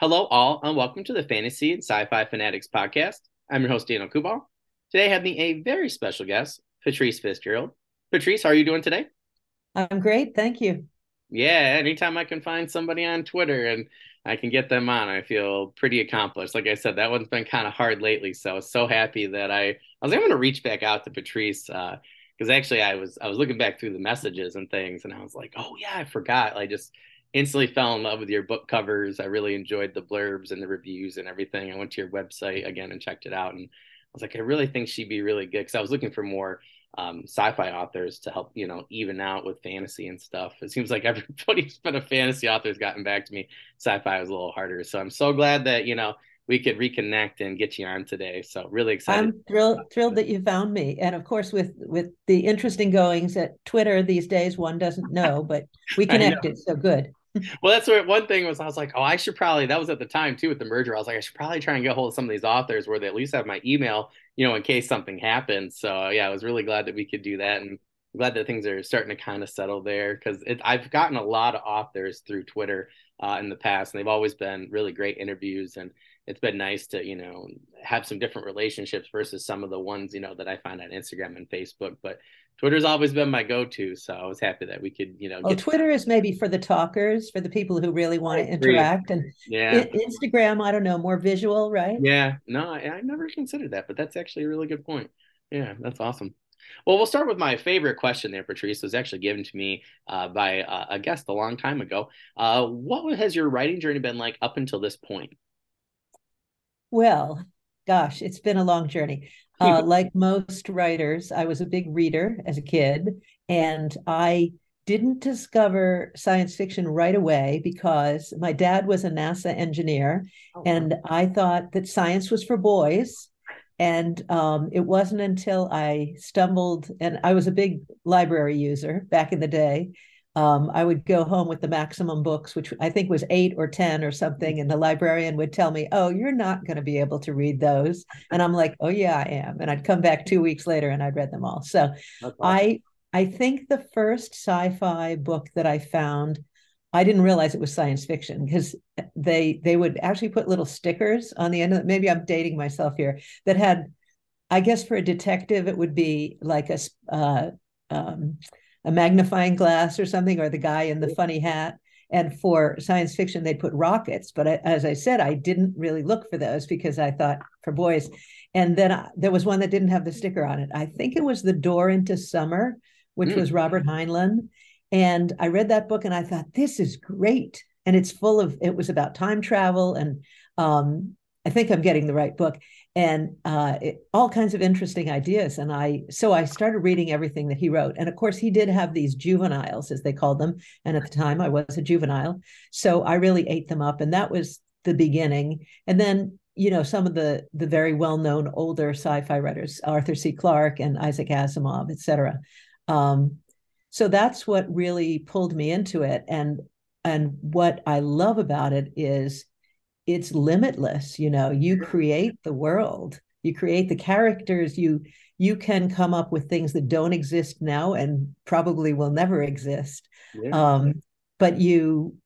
Hello, all, and welcome to the Fantasy and Sci-Fi Fanatics podcast. I'm your host, Daniel Kubal. Today, I have me a very special guest, Patrice Fitzgerald. Patrice, how are you doing today? I'm great, thank you. Yeah, anytime I can find somebody on Twitter and I can get them on, I feel pretty accomplished. Like I said, that one's been kind of hard lately, so I was so happy that I I was able to reach back out to Patrice Uh, because actually I was I was looking back through the messages and things, and I was like, oh yeah, I forgot. I just instantly fell in love with your book covers. I really enjoyed the blurbs and the reviews and everything. I went to your website again and checked it out, and I was like, I really think she'd be really good because I was looking for more um, sci-fi authors to help you know even out with fantasy and stuff. It seems like everybody who's been a fantasy author has gotten back to me. Sci-fi was a little harder, so I'm so glad that you know we could reconnect and get you on today. So really excited. I'm thrilled thrilled that you found me, and of course with with the interesting goings at Twitter these days, one doesn't know, but we connected. So good well, that's what one thing was. I was like, oh, I should probably. That was at the time too with the merger. I was like, I should probably try and get hold of some of these authors where they at least have my email, you know, in case something happens. So yeah, I was really glad that we could do that, and glad that things are starting to kind of settle there because I've gotten a lot of authors through Twitter uh, in the past, and they've always been really great interviews, and it's been nice to you know have some different relationships versus some of the ones you know that I find on Instagram and Facebook, but Twitter's always been my go-to, so I was happy that we could, you know. Well, Twitter is maybe for the talkers, for the people who really want to interact, and yeah, Instagram, I don't know, more visual, right? Yeah, no, I, I never considered that, but that's actually a really good point. Yeah, that's awesome. Well, we'll start with my favorite question there, Patrice. It was actually given to me uh, by uh, a guest a long time ago. Uh, what has your writing journey been like up until this point? Well, gosh, it's been a long journey. Uh, like most writers, I was a big reader as a kid, and I didn't discover science fiction right away because my dad was a NASA engineer, oh, and I thought that science was for boys. And um, it wasn't until I stumbled, and I was a big library user back in the day, um, I would go home with the maximum books, which I think was eight or 10 or something. And the librarian would tell me, Oh, you're not going to be able to read those. And I'm like, Oh, yeah, I am. And I'd come back two weeks later and I'd read them all. So awesome. I, I think the first sci fi book that I found, I didn't realize it was science fiction because they they would actually put little stickers on the end of it. Maybe I'm dating myself here that had, I guess for a detective, it would be like a, uh, um, a magnifying glass or something, or the guy in the funny hat. And for science fiction, they'd put rockets. But I, as I said, I didn't really look for those because I thought for boys. And then I, there was one that didn't have the sticker on it. I think it was The Door into Summer, which mm. was Robert Heinlein. And I read that book and I thought, this is great. And it's full of, it was about time travel. And um, I think I'm getting the right book and uh, it, all kinds of interesting ideas. And I, so I started reading everything that he wrote. And of course, he did have these juveniles, as they called them. And at the time, I was a juvenile. So I really ate them up. And that was the beginning. And then, you know, some of the the very well known older sci-fi writers, Arthur C. Clarke and Isaac Asimov, et cetera. Um, so that's what really pulled me into it. And and what I love about it is it's limitless you know you create the world you create the characters you you can come up with things that don't exist now and probably will never exist yeah. um, but you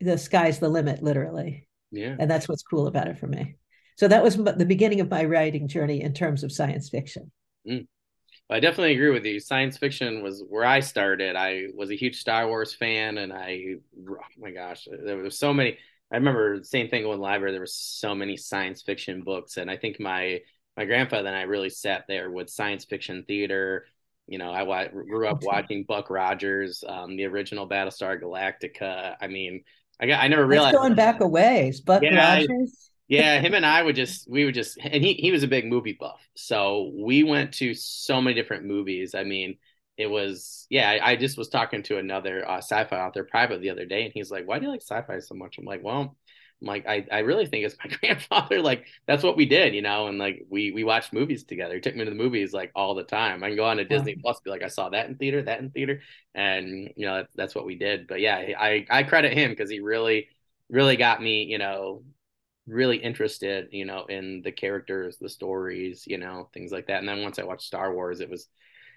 the sky's the limit literally yeah and that's what's cool about it for me so that was the beginning of my writing journey in terms of science fiction mm. I definitely agree with you. Science fiction was where I started. I was a huge Star Wars fan, and I, oh my gosh, there were so many. I remember the same thing in the library. There were so many science fiction books, and I think my my grandfather and I really sat there with science fiction theater. You know, I grew up watching Buck Rogers, um, the original Battlestar Galactica. I mean, I got I never realized That's going back a ways. Buck yeah, Rogers. yeah, him and I would just we would just and he he was a big movie buff, so we went to so many different movies. I mean, it was yeah I, I, just was talking to another uh, sci-fi author private the other day and he's like why do you like sci-fi so much? I'm like well I'm like I, I really think it's my grandfather like that's what we did you know and like we we watched movies together he took me to the movies like all the time. I can go on to disney plus be like i saw that in theater that in theater and you know that's, that's what we did but yeah i i credit him because he really really got me you know really interested you know in the characters the stories you know things like that and then once i watched star wars it was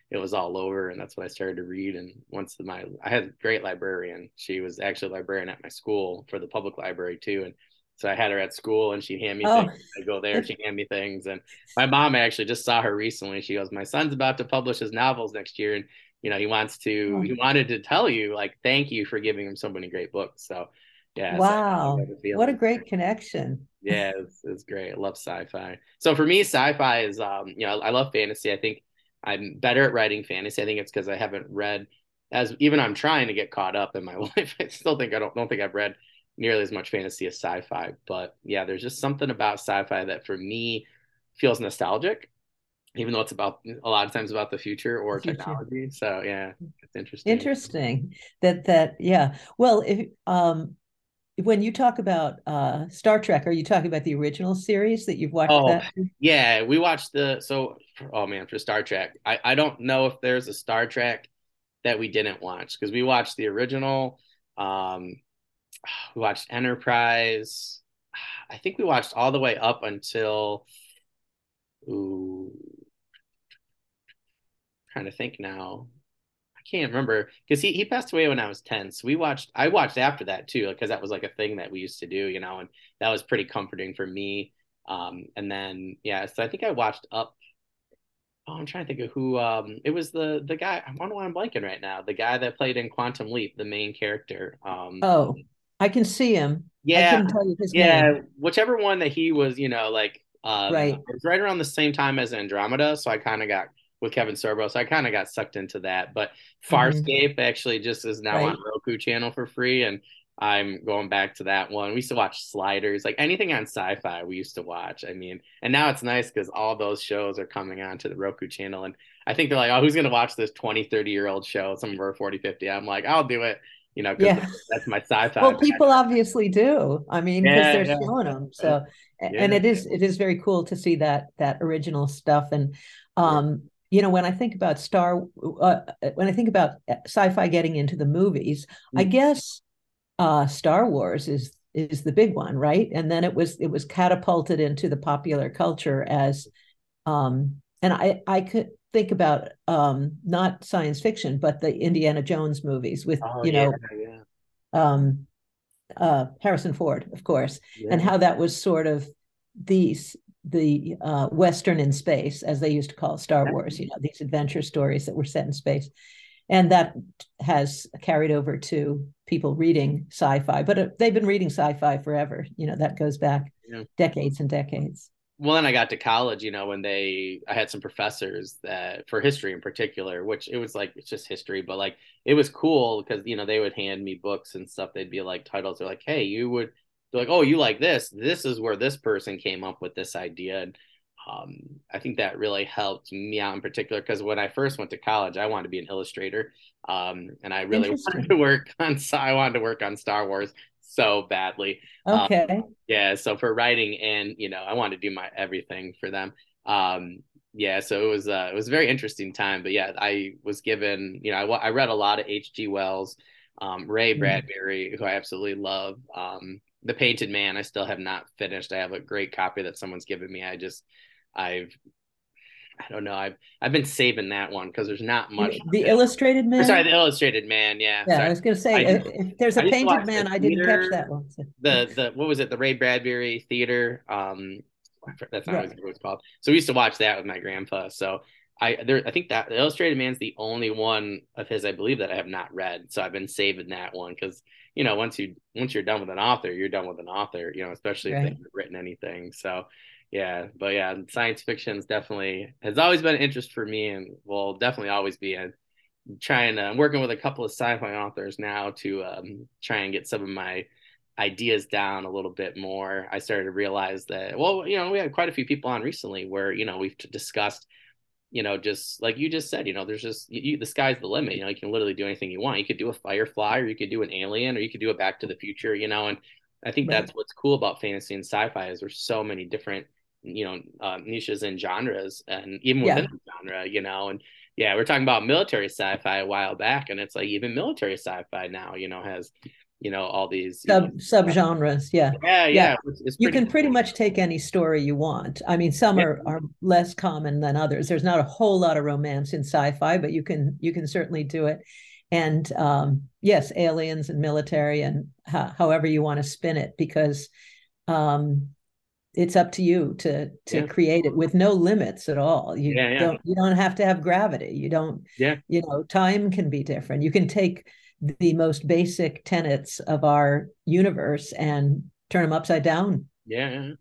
it was all over, and that's what I started to read. And once my I had a great librarian. She was actually a librarian at my school for the public library too, and so I had her at school, and she'd hand me oh. things. I go there, she'd hand me things, and my mom actually just saw her recently. She goes, "My son's about to publish his novels next year, and you know he wants to. Oh. He wanted to tell you like thank you for giving him so many great books." So yeah. Wow. So what a great connection. Yeah, it's, it's great. I love sci-fi. So for me, sci-fi is um, you know, I love fantasy. I think I'm better at writing fantasy. I think it's because I haven't read as even I'm trying to get caught up in my life. I still think I don't don't think I've read nearly as much fantasy as sci-fi. But yeah, there's just something about sci-fi that for me feels nostalgic, even though it's about a lot of times about the future or future. technology. So yeah, it's interesting. Interesting that that yeah. Well, if um when you talk about uh, Star Trek, are you talking about the original series that you've watched? Oh, that? yeah, we watched the so. Oh man, for Star Trek, I I don't know if there's a Star Trek that we didn't watch because we watched the original. Um, we watched Enterprise. I think we watched all the way up until. Ooh, trying to think now can't remember because he, he passed away when I was 10. So we watched, I watched after that too, because that was like a thing that we used to do, you know, and that was pretty comforting for me. Um, and then, yeah, so I think I watched up. Oh, I'm trying to think of who, um, it was the, the guy, I wonder why I'm blanking right now. The guy that played in Quantum Leap, the main character. Um, oh, I can see him. Yeah. yeah. Name. Whichever one that he was, you know, like, um, right. It was right around the same time as Andromeda. So I kind of got with Kevin Sorbo. So I kind of got sucked into that. But Farscape mm-hmm. actually just is now right. on Roku channel for free. And I'm going back to that one. We used to watch Sliders, like anything on sci-fi we used to watch. I mean, and now it's nice because all those shows are coming on to the Roku channel. And I think they're like, oh, who's going to watch this 20, 30 year old show? Some of our 40, 50. I'm like, I'll do it. You know, yeah. that's my sci-fi. Well, people obviously do. I mean, because yeah, they're yeah. showing them. So, yeah. and it is it is very cool to see that that original stuff. And um, you know when i think about star uh, when i think about sci-fi getting into the movies mm-hmm. i guess uh, star wars is is the big one right and then it was it was catapulted into the popular culture as um and i i could think about um not science fiction but the indiana jones movies with oh, you know yeah, yeah. um uh harrison ford of course yeah. and how that was sort of these the uh, Western in space, as they used to call Star Wars, you know, these adventure stories that were set in space. And that has carried over to people reading sci fi, but uh, they've been reading sci fi forever. You know, that goes back yeah. decades and decades. Well, then I got to college, you know, when they, I had some professors that for history in particular, which it was like, it's just history, but like it was cool because, you know, they would hand me books and stuff. They'd be like titles. They're like, hey, you would, they're like, oh, you like this? This is where this person came up with this idea. And um, I think that really helped me out in particular because when I first went to college, I wanted to be an illustrator, um, and I really wanted to work on. I wanted to work on Star Wars so badly. Um, okay. Um, yeah. So for writing and you know, I wanted to do my everything for them. Um, yeah. So it was uh, it was a very interesting time. But yeah, I was given you know I, I read a lot of H. G. Wells, um, Ray mm-hmm. Bradbury, mm-hmm. who I absolutely love. Um, the Painted Man, I still have not finished. I have a great copy that someone's given me. I just, I've, I don't know. I've I've been saving that one because there's not much. The Illustrated Man. sorry, the Illustrated Man. Yeah. Yeah, I was going to say I, if there's a Painted Man. I didn't catch that one. So. The the what was it? The Ray Bradbury Theater. Um, that's not right. what it's called. So we used to watch that with my grandpa. So I there I think that the Illustrated Man's the only one of his I believe that I have not read. So I've been saving that one because you know once you once you're done with an author, you're done with an author. You know, especially right. if they've written anything. So yeah, but yeah, science fiction is definitely has always been an interest for me and will definitely always be. I'm trying to, I'm working with a couple of sci-fi authors now to um, try and get some of my ideas down a little bit more. I started to realize that, well, you know, we had quite a few people on recently where, you know, we've discussed you know, just like you just said, you know, there's just you, the sky's the limit. You know, you can literally do anything you want. You could do a Firefly, or you could do an Alien, or you could do a Back to the Future. You know, and I think right. that's what's cool about fantasy and sci-fi is there's so many different, you know, uh, niches and genres, and even within yeah. the genre, you know, and yeah, we're talking about military sci-fi a while back, and it's like even military sci-fi now, you know, has you know all these sub know, subgenres yeah yeah yeah, yeah. It's, it's you can cool. pretty much take any story you want i mean some yeah. are, are less common than others there's not a whole lot of romance in sci-fi but you can you can certainly do it and um, yes aliens and military and however you want to spin it because um, it's up to you to to yeah. create it with no limits at all. You don't you don't have to have gravity. You don't yeah. you know, time can be different. You can take the most basic tenets of our universe and turn them upside down. Yeah.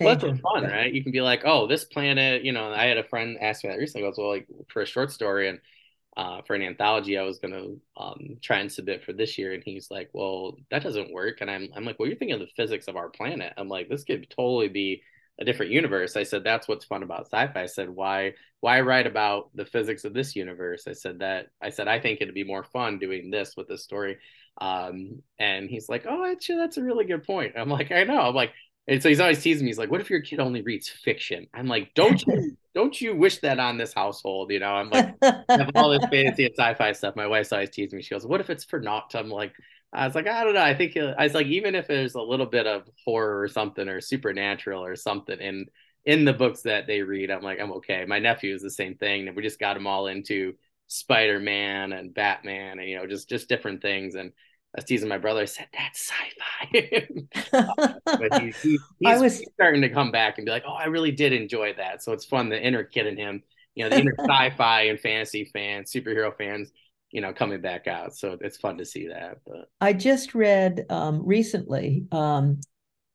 Well, that's fun, right? You can be like, oh, this planet, you know, I had a friend ask me that recently. I was well, like for a short story and uh, for an anthology I was gonna um, try and submit for this year, and he's like, "Well, that doesn't work." And I'm I'm like, "Well, you're thinking of the physics of our planet." I'm like, "This could totally be a different universe." I said, "That's what's fun about sci-fi." I said, "Why why write about the physics of this universe?" I said that I said I think it'd be more fun doing this with this story. Um, and he's like, "Oh, actually, that's a really good point." I'm like, "I know." I'm like, and so he's always teasing me. He's like, "What if your kid only reads fiction?" I'm like, "Don't you don't you wish that on this household?" You know, I'm like, have all this fantasy and sci-fi stuff. My wife's always teasing me. She goes, "What if it's for naught?" I'm like, I was like, I don't know. I think I was like, even if there's a little bit of horror or something or supernatural or something in in the books that they read, I'm like, I'm okay. My nephew is the same thing, and we just got him all into Spider-Man and Batman, and you know, just just different things and I was teasing my brother. I said, "That's sci-fi," but he, he, he's was... starting to come back and be like, "Oh, I really did enjoy that." So it's fun. The inner kid in him, you know, the inner sci-fi and fantasy fans, superhero fans, you know, coming back out. So it's fun to see that. But I just read um, recently. Um,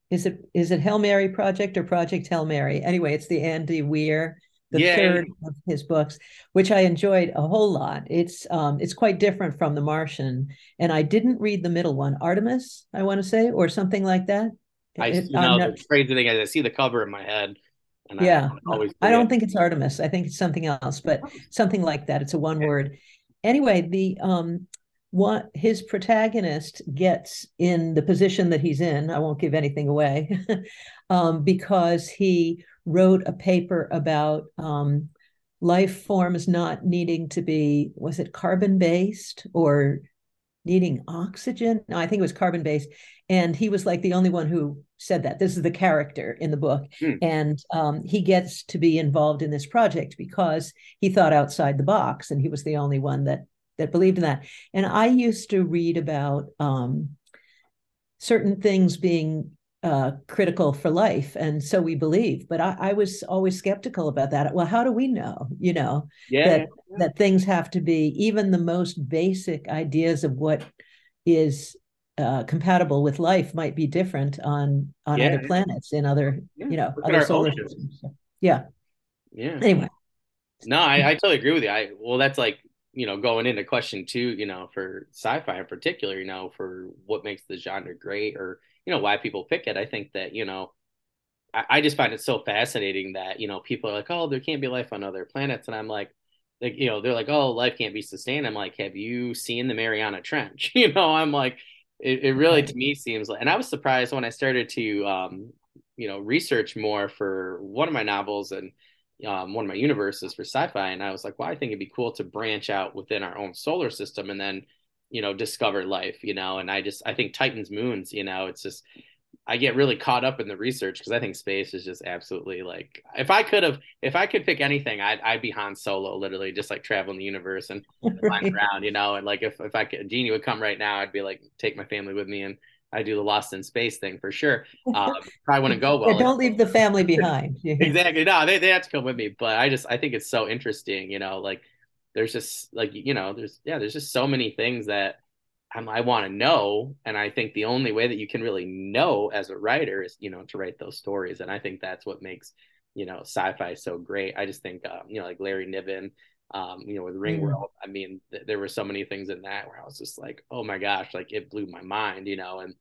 is it is it Hail Mary Project or Project Hail Mary? Anyway, it's the Andy Weir the yeah. third of his books, which I enjoyed a whole lot. It's um, it's quite different from The Martian, and I didn't read the middle one, Artemis, I want to say, or something like that. I it, know not, the crazy thing is I see the cover in my head. yeah, I, I don't think it's Artemis. I think it's something else, but something like that. It's a one word. Anyway, the um, what his protagonist gets in the position that he's in. I won't give anything away, um, because he wrote a paper about um, life forms not needing to be was it carbon based or needing oxygen. No i think it was carbon based. And he was like the only one who said that. This is the character in the book. Mm. and um, he gets to be involved in this project because he thought outside the box and he was the only one that that believed in that. And i used to read about um, certain things being uh, critical for life, and so we believe. But I, I, was always skeptical about that. Well, how do we know? You know, yeah, that that things have to be even the most basic ideas of what is uh, compatible with life might be different on on yeah. other planets in other yeah. you know Look other solar systems. Yeah. Yeah. Anyway. No, I, I totally agree with you. I well, that's like you know going into question two. You know, for sci-fi in particular, you know, for what makes the genre great or you know why people pick it. I think that you know I, I just find it so fascinating that you know people are like, oh, there can't be life on other planets, and I'm like, like you know they're like, oh, life can't be sustained. I'm like, have you seen the Mariana Trench? you know, I'm like, it, it really to me seems like, and I was surprised when I started to um, you know research more for one of my novels and um, one of my universes for sci-fi and i was like well i think it'd be cool to branch out within our own solar system and then you know discover life you know and i just i think titans moons you know it's just i get really caught up in the research because i think space is just absolutely like if i could have if i could pick anything i'd, I'd be han solo literally just like traveling the universe and flying around you know and like if, if i could genie would come right now i'd be like take my family with me and I do the lost in space thing for sure. Um, probably wouldn't go well. Yeah, don't leave the family behind. exactly. No, they, they have to come with me. But I just I think it's so interesting, you know, like there's just like you know there's yeah there's just so many things that I'm, i want to know and i think the only way that you can really know as a writer is you know to write those stories and i think that's what makes you know sci-fi so great i just think um, you know like larry niven um, you know with ringworld mm. i mean th- there were so many things in that where i was just like oh my gosh like it blew my mind you know and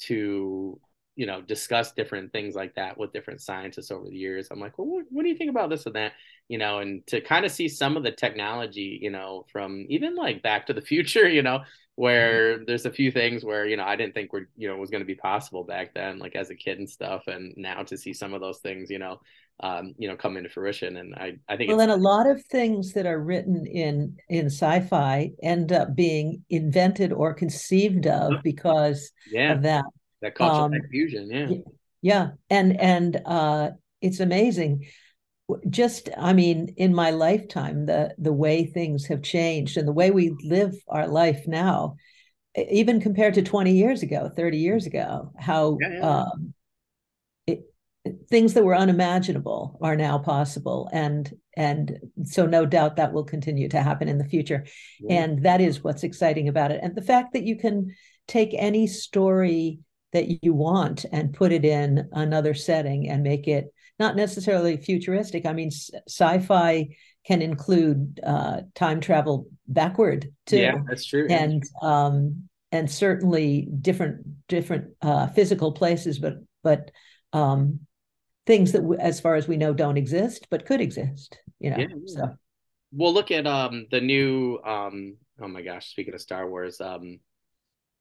to you know discuss different things like that with different scientists over the years i'm like well what, what do you think about this and that you know and to kind of see some of the technology you know from even like back to the future you know where mm-hmm. there's a few things where you know i didn't think were you know was going to be possible back then like as a kid and stuff and now to see some of those things you know um, you know come into fruition and i i think well and a lot of things that are written in in sci-fi end up being invented or conceived of because yeah. of that that cultural um, fusion yeah yeah and and uh it's amazing just i mean in my lifetime the the way things have changed and the way we live our life now even compared to 20 years ago 30 years ago how yeah, yeah. Um, it, things that were unimaginable are now possible and and so no doubt that will continue to happen in the future yeah. and that is what's exciting about it and the fact that you can take any story that you want and put it in another setting and make it not necessarily futuristic. I mean, sci-fi can include uh, time travel backward too. Yeah, that's true. And um, and certainly different different uh, physical places, but but um, things that, as far as we know, don't exist but could exist. You know, yeah. so. We'll look at um, the new. Um, oh my gosh! Speaking of Star Wars, um,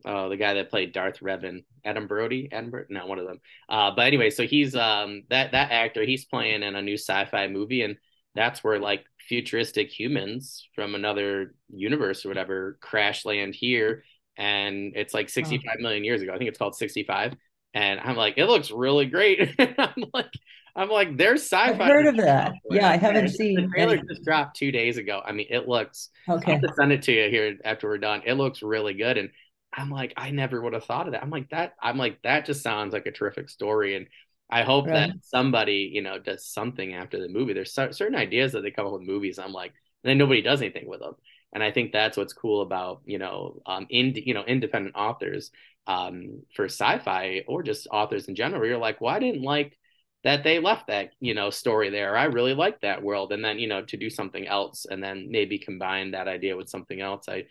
uh, the guy that played Darth Revan, Adam Brody, Adam Brody, not one of them. Uh, but anyway, so he's um that that actor, he's playing in a new sci-fi movie, and that's where like futuristic humans from another universe or whatever crash land here, and it's like sixty-five oh. million years ago. I think it's called 65. And I'm like, it looks really great. I'm like, I'm like, there's sci-fi. I've heard of that. Yeah, I haven't seen. The trailer any. just dropped two days ago. I mean, it looks. Okay. I'll send it to you here after we're done. It looks really good, and I'm like, I never would have thought of that. I'm like that. I'm like that. Just sounds like a terrific story, and I hope right. that somebody, you know, does something after the movie. There's certain ideas that they come up with movies. I'm like, and then nobody does anything with them. And I think that's what's cool about you know, um, in you know, independent authors um, for sci-fi or just authors in general. You're like, well, I didn't like that they left that you know story there. I really like that world, and then you know to do something else, and then maybe combine that idea with something else. I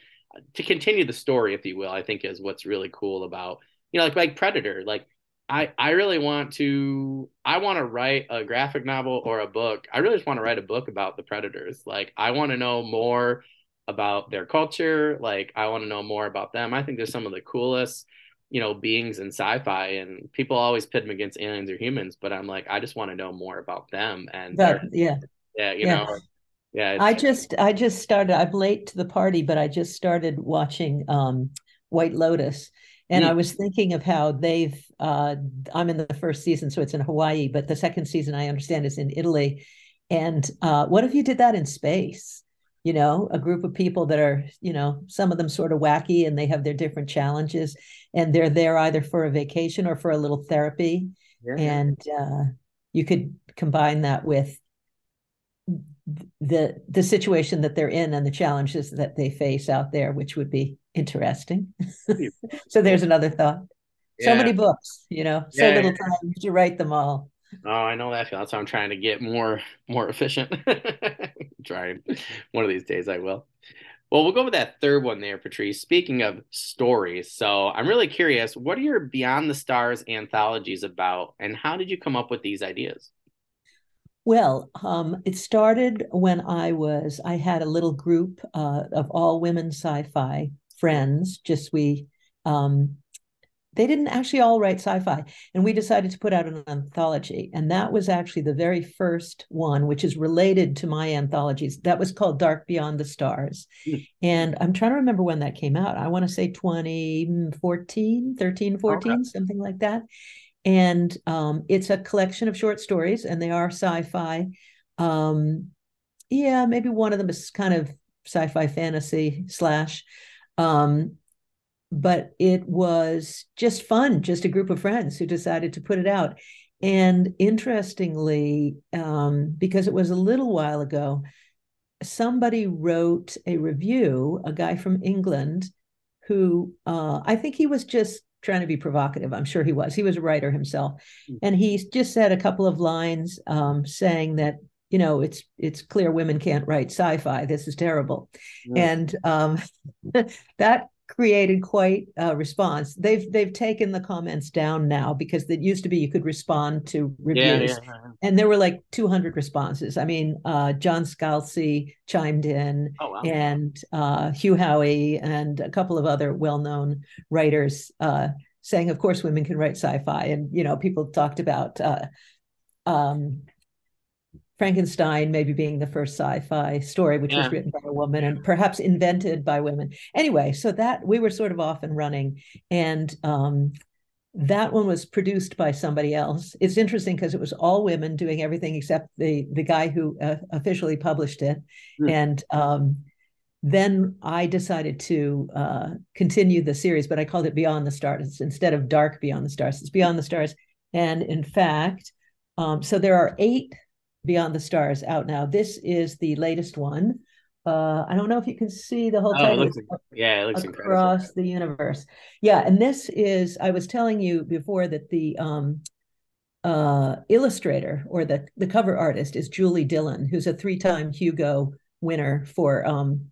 to continue the story, if you will, I think is what's really cool about you know like like Predator. Like I I really want to I want to write a graphic novel or a book. I really just want to write a book about the Predators. Like I want to know more about their culture. Like I want to know more about them. I think they're some of the coolest you know beings in sci-fi and people always pit them against aliens or humans but i'm like i just want to know more about them and that, yeah yeah you yeah. know yeah i just i just started i'm late to the party but i just started watching um white lotus. And i was thinking of how they've uh i'm in the first season so it's in hawaii but the second season i understand is in italy. And uh what if you did that in space? You know a group of people that are you know some of them sort of wacky and they have their different challenges and they're there either for a vacation or for a little therapy. Yeah. and uh you could combine that with the the situation that they're in and the challenges that they face out there, which would be interesting. so there's another thought. Yeah. So many books, you know, so yeah. little time to write them all. Oh, I know that. That's why I'm trying to get more more efficient. trying one of these days I will. Well, we'll go with that third one there, Patrice. Speaking of stories, so I'm really curious, what are your Beyond the Stars anthologies about, and how did you come up with these ideas? Well, um, it started when I was, I had a little group uh, of all women sci fi friends. Just we, um, they didn't actually all write sci fi. And we decided to put out an anthology. And that was actually the very first one, which is related to my anthologies. That was called Dark Beyond the Stars. Mm. And I'm trying to remember when that came out. I want to say 2014, 13, 14, okay. something like that and um, it's a collection of short stories, and they are sci-fi. Um, yeah, maybe one of them is kind of sci-fi fantasy slash. Um, but it was just fun, just a group of friends who decided to put it out. And interestingly, um, because it was a little while ago, somebody wrote a review, a guy from England, who uh, I think he was just trying to be provocative. I'm sure he was. He was a writer himself, mm. and he just said a couple of lines um, saying that you know it's it's clear women can't write sci-fi. This is terrible, and um, that created quite a response. They've they've taken the comments down now because it used to be you could respond to reviews, yeah, yeah. and there were like 200 responses. I mean, uh, John Scalzi chimed in, oh, wow. and uh, Hugh Howey, and a couple of other well-known writers uh, saying, "Of course, women can write sci-fi," and you know, people talked about. Uh, um, Frankenstein maybe being the first sci-fi story, which yeah. was written by a woman and perhaps invented by women. Anyway, so that we were sort of off and running, and um, that one was produced by somebody else. It's interesting because it was all women doing everything except the the guy who uh, officially published it, mm. and um, then I decided to uh, continue the series, but I called it Beyond the Stars instead of Dark Beyond the Stars. It's Beyond the Stars, and in fact, um, so there are eight Beyond the Stars out now. This is the latest one. Uh, I don't know if you can see the whole oh, looks, yeah, it looks across incredible. the universe. Yeah, and this is I was telling you before that the um, uh, illustrator or the the cover artist is Julie Dillon, who's a three time Hugo winner for um,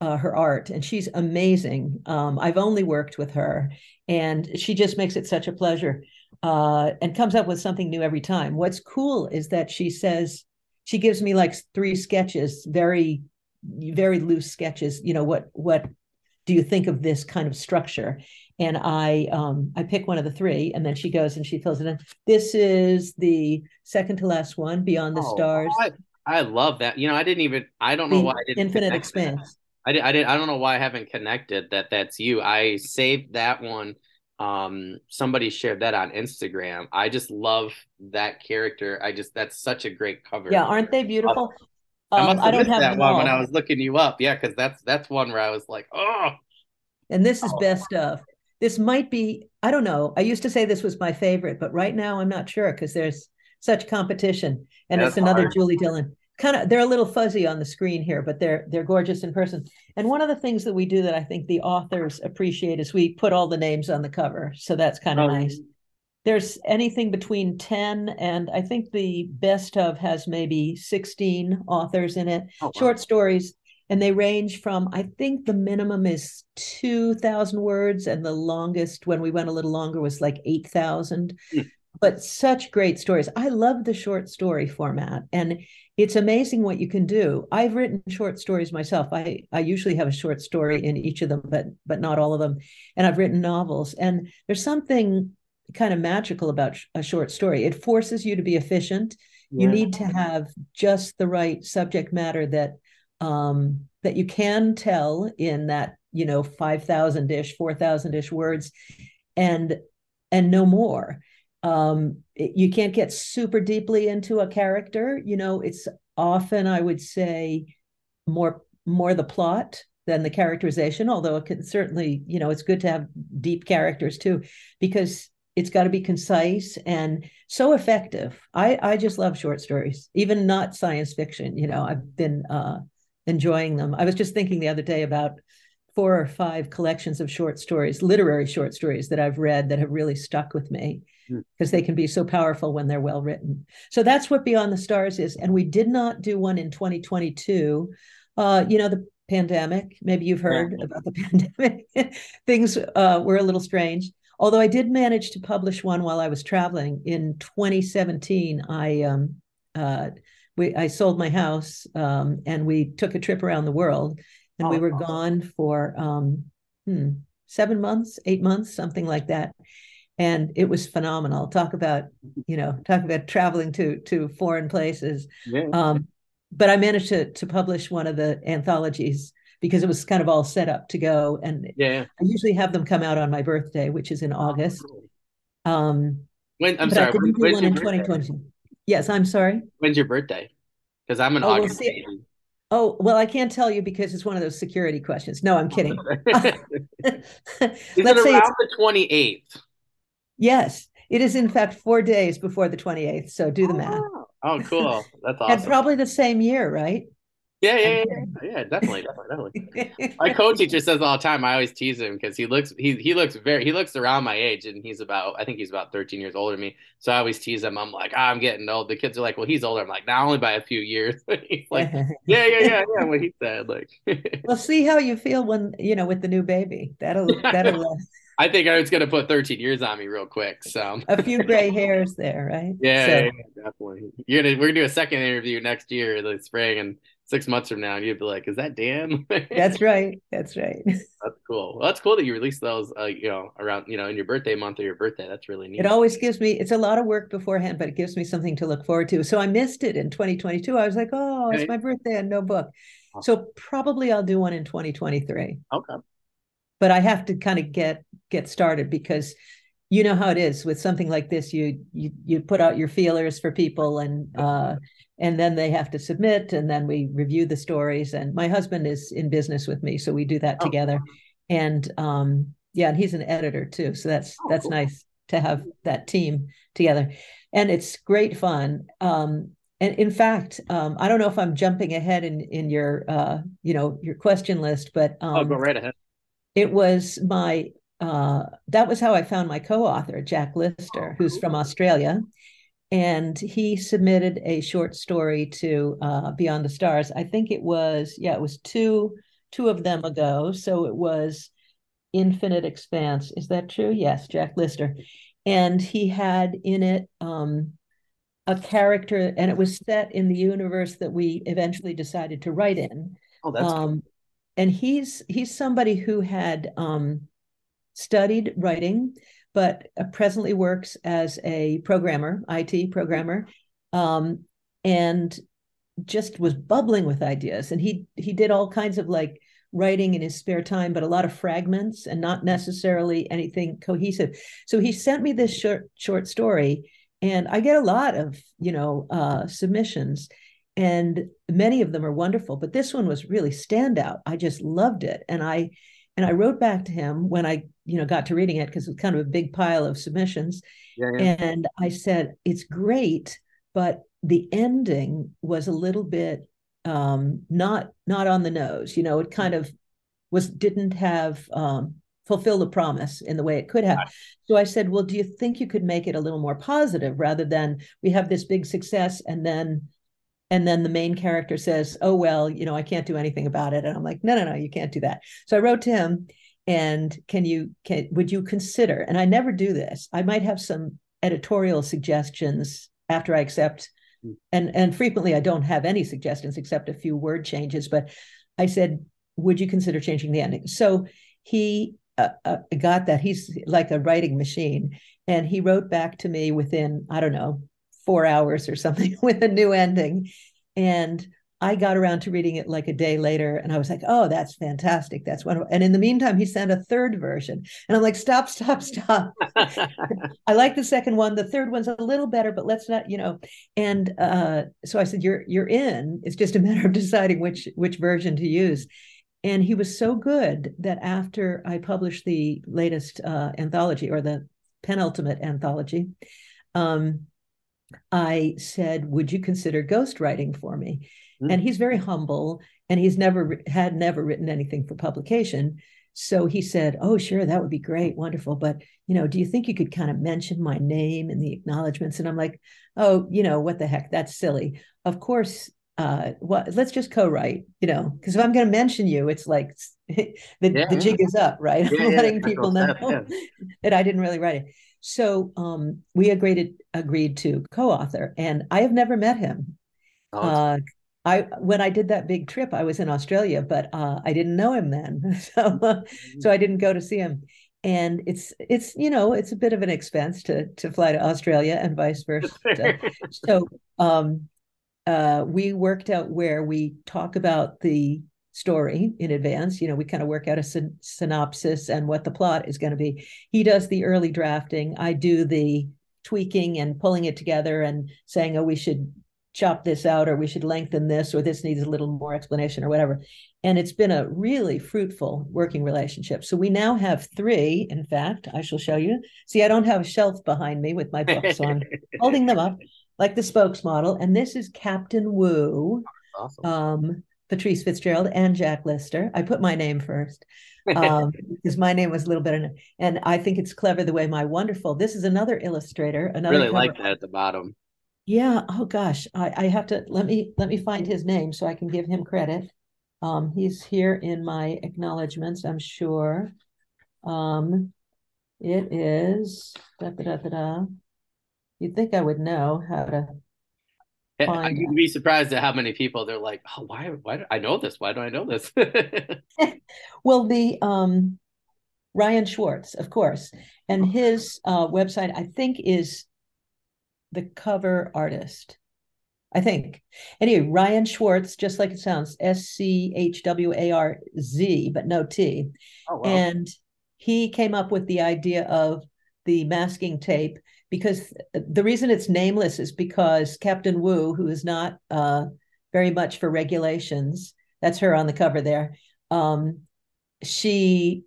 uh, her art, and she's amazing. Um, I've only worked with her, and she just makes it such a pleasure uh, and comes up with something new every time. What's cool is that she says she gives me like three sketches, very very loose sketches. You know what what do you think of this kind of structure? And I um, I pick one of the three, and then she goes and she fills it in. This is the second to last one, Beyond the oh, Stars. I, I, love that. You know, I didn't even I don't know the why I didn't Infinite Expanse. I did, I did I don't know why I haven't connected that that's you. I saved that one um somebody shared that on instagram i just love that character i just that's such a great cover yeah aren't they beautiful um, I, I don't have that one all. when I was looking you up. Yeah, because that's that's one where I was like, oh. And this is oh. best of. This might be. I don't know. I used to say this was my favorite, but right now I'm not sure because there's such competition, and it's another hard. Julie Dillon kind of they're a little fuzzy on the screen here, but they're they're gorgeous in person. And one of the things that we do that I think the authors appreciate is we put all the names on the cover, so that's kind of oh. nice. There's anything between 10 and I think the best of has maybe 16 authors in it, oh, wow. short stories, and they range from I think the minimum is 2,000 words, and the longest when we went a little longer was like 8,000. Mm but such great stories. I love the short story format and it's amazing what you can do. I've written short stories myself. I I usually have a short story in each of them, but but not all of them. And I've written novels and there's something kind of magical about a short story. It forces you to be efficient. Yeah. You need to have just the right subject matter that um that you can tell in that, you know, 5000ish, 4000ish words and and no more um, you can't get super deeply into a character you know it's often i would say more more the plot than the characterization although it can certainly you know it's good to have deep characters too because it's got to be concise and so effective. I i just love short stories even not science fiction you know i've been uh enjoying them. I was just thinking the other day about four or five collections of short stories literary short stories that i've read that have really stuck with me because they can be so powerful when they're well written. So that's what Beyond the Stars is. And we did not do one in 2022. Uh, you know, the pandemic, maybe you've heard yeah. about the pandemic. Things uh, were a little strange. Although I did manage to publish one while I was traveling in 2017, I um, uh, we I sold my house um, and we took a trip around the world, and oh, we were gone for um, hmm, seven months, eight months, something like that. And it was phenomenal. Talk about you know talk about traveling to to foreign places. Yeah. um, but i managed to to publish one of the anthologies because it was kind of all set up to go. And yeah. I usually have them come out on my birthday which is in august. Um when i'm sorry when, when's one in 2020 yes i'm sorry? When's your birthday? Because i'm an oh, august we'll Oh, well, I can't tell you because it's one of those security questions. No, I'm kidding. Is Let's it around the 28th? Yes, it is in fact four days before the 28th. So do the math. Oh, oh cool. That's awesome. and probably the same year, right? Yeah, yeah, yeah, yeah, definitely, definitely, definitely. my co-teacher says all the time. I always tease him because he looks he he looks very he looks around my age, and he's about I think he's about 13 years older than me. So I always tease him. I'm like, oh, I'm getting old. The kids are like, well, he's older. I'm like, not only by a few years. he's like, yeah, yeah, yeah, yeah. What he said, like. well, see how you feel when you know with the new baby. That'll that'll. I think I was gonna put 13 years on me real quick. So a few gray hairs there, right? Yeah, so. yeah, definitely. You're gonna we're gonna do a second interview next year, in the spring, and six months from now, and you'd be like, "Is that Dan?" that's right. That's right. That's cool. Well, that's cool that you release those, uh, you know, around you know in your birthday month or your birthday. That's really neat. It always gives me. It's a lot of work beforehand, but it gives me something to look forward to. So I missed it in 2022. I was like, "Oh, it's my birthday and no book." So probably I'll do one in 2023. Okay. But I have to kind of get get started because you know how it is with something like this you you you put out your feelers for people and uh and then they have to submit and then we review the stories and my husband is in business with me so we do that oh. together. And um yeah and he's an editor too so that's oh, that's cool. nice to have that team together. And it's great fun um and in fact um i don't know if i'm jumping ahead in in your uh you know your question list but um oh, go right ahead. it was my uh that was how i found my co-author jack lister oh, who's from australia and he submitted a short story to uh, Beyond the Stars. I think it was yeah, it was two two of them ago. So it was Infinite Expanse. Is that true? Yes, Jack Lister, and he had in it um, a character, and it was set in the universe that we eventually decided to write in. Oh, that's. Um, and he's he's somebody who had um, studied writing but uh, presently works as a programmer, IT programmer, um, and just was bubbling with ideas. And he he did all kinds of like writing in his spare time, but a lot of fragments and not necessarily anything cohesive. So he sent me this short short story, and I get a lot of you know uh, submissions, and many of them are wonderful. But this one was really standout. I just loved it, and I and I wrote back to him when I, you know, got to reading it because it was kind of a big pile of submissions. Yeah, yeah. And I said, it's great, but the ending was a little bit um, not not on the nose. You know, it kind of was didn't have um, fulfill the promise in the way it could have. Right. So I said, well, do you think you could make it a little more positive rather than we have this big success and then and then the main character says oh well you know i can't do anything about it and i'm like no no no you can't do that so i wrote to him and can you can would you consider and i never do this i might have some editorial suggestions after i accept hmm. and and frequently i don't have any suggestions except a few word changes but i said would you consider changing the ending so he uh, uh, got that he's like a writing machine and he wrote back to me within i don't know four hours or something with a new ending. And I got around to reading it like a day later and I was like, oh, that's fantastic. That's wonderful. And in the meantime, he sent a third version. And I'm like, stop, stop, stop. I like the second one. The third one's a little better, but let's not, you know. And uh, so I said, You're you're in. It's just a matter of deciding which which version to use. And he was so good that after I published the latest uh, anthology or the penultimate anthology, um, I said, Would you consider ghostwriting for me? Mm-hmm. And he's very humble and he's never had never written anything for publication. So he said, Oh, sure, that would be great, wonderful. But, you know, do you think you could kind of mention my name in the acknowledgments? And I'm like, Oh, you know, what the heck? That's silly. Of course, uh, what let's just co-write, you know, because if I'm going to mention you, it's like the, yeah, the jig is up, right? Yeah, I'm letting people know that I didn't really write it. So um, we agreed agreed to co-author, and I have never met him. Uh, I when I did that big trip, I was in Australia, but uh, I didn't know him then, so mm-hmm. so I didn't go to see him. And it's it's you know it's a bit of an expense to to fly to Australia and vice versa. so um, uh, we worked out where we talk about the story in advance. You know, we kind of work out a syn- synopsis and what the plot is going to be. He does the early drafting. I do the tweaking and pulling it together and saying, oh, we should chop this out or we should lengthen this or this needs a little more explanation or whatever. And it's been a really fruitful working relationship. So we now have three, in fact, I shall show you. See, I don't have a shelf behind me with my books, so I'm holding them up like the spokes model. And this is Captain Wu. Awesome. Um, Patrice Fitzgerald and Jack Lister. I put my name first um, because my name was a little bit, and I think it's clever the way my wonderful. This is another illustrator. Another really like that at the bottom. Yeah. Oh gosh, I, I have to let me let me find his name so I can give him credit. Um, he's here in my acknowledgments, I'm sure. Um, it is da, da, da, da, You'd think I would know how to find. You'd be surprised at how many people they're like, "Oh, why? Why do I know this? Why do I know this?" well, the um, Ryan Schwarz, of course, and his uh, website I think is the cover artist. I think. Anyway, Ryan Schwarz, just like it sounds, S C H W A R Z, but no T. Oh, wow. And he came up with the idea of the masking tape because the reason it's nameless is because Captain Wu, who is not uh, very much for regulations, that's her on the cover there. Um, she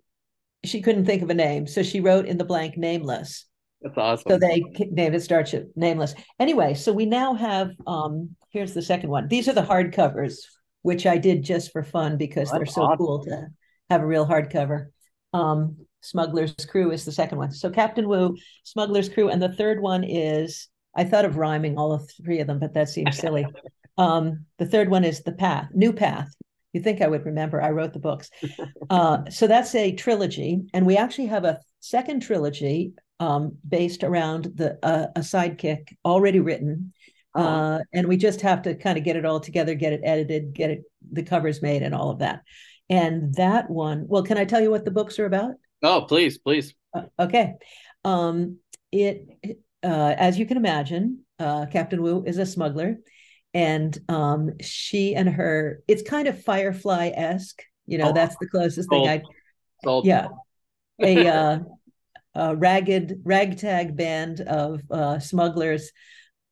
she couldn't think of a name, so she wrote in the blank nameless. That's awesome. So they named it Starship Nameless. Anyway, so we now have um here's the second one. These are the hardcovers, which I did just for fun because they're so awesome. cool to have a real hardcover. Um, Smuggler's Crew is the second one. So Captain Wu, Smuggler's Crew, and the third one is I thought of rhyming all of three of them, but that seems silly. um, the third one is The Path, New Path. You think I would remember? I wrote the books. Uh, so that's a trilogy, and we actually have a second trilogy um, based around the uh, a sidekick already written, oh. uh, and we just have to kind of get it all together, get it edited, get it the covers made, and all of that. And that one, well, can I tell you what the books are about? Oh, please, please. Uh, okay, um, it uh, as you can imagine, uh, Captain Wu is a smuggler, and um, she and her, it's kind of Firefly esque. You know, oh. that's the closest Sold. thing I. Sold. Yeah, a uh, a ragged ragtag band of uh, smugglers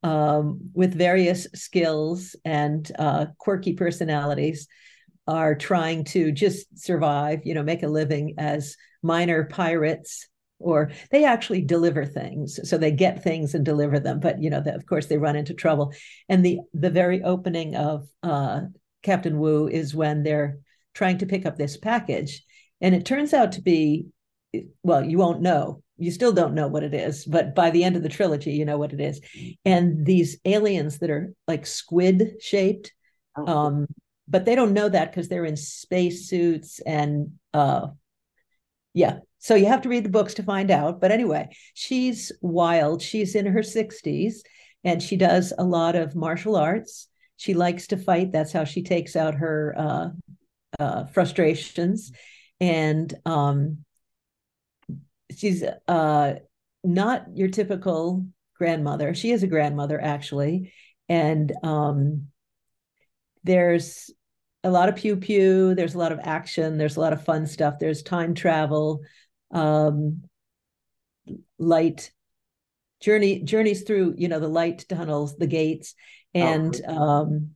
um, with various skills and uh, quirky personalities are trying to just survive, you know, make a living as minor pirates or they actually deliver things. So they get things and deliver them but you know of course they run into trouble. And the the very opening of uh, captain wu is when they're trying to pick up this package. And it turns out to be well, you won't know. You still don't know what it is, but by the end of the trilogy, you know what it is. And these aliens that are like squid shaped, oh. um, but they don't know that because they're in spacesuits and uh, yeah. So you have to read the books to find out. But anyway, she's wild. She's in her 60s and she does a lot of martial arts. She likes to fight. That's how she takes out her uh, uh, frustrations. And um, she's uh not your typical grandmother. She is a grandmother actually, and um, there's a lot of pew pew. There's a lot of action. There's a lot of fun stuff. There's time travel, um, light journey journeys through you know the light tunnels, the gates, and oh. um,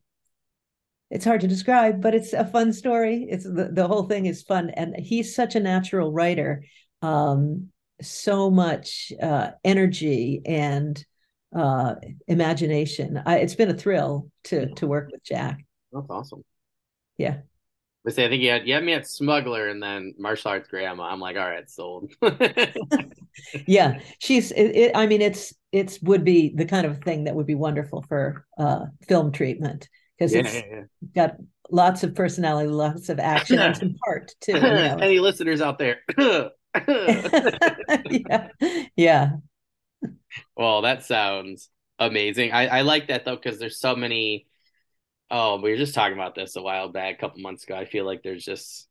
it's hard to describe, but it's a fun story. It's the, the whole thing is fun, and he's such a natural writer um, so much uh, energy and uh, imagination. I, it's been a thrill to to work with Jack. That's awesome. Yeah. I say I think you had you had me at smuggler and then martial arts grandma. I'm like, all right, sold. yeah, she's. It, it, I mean, it's it's would be the kind of thing that would be wonderful for uh, film treatment because yeah, it's yeah, yeah. got lots of personality, lots of action, and some heart too. You know? Any listeners out there? yeah. Yeah. Well, that sounds amazing. I, I like that though, because there's so many. Oh, we were just talking about this a while back, a couple months ago. I feel like there's just,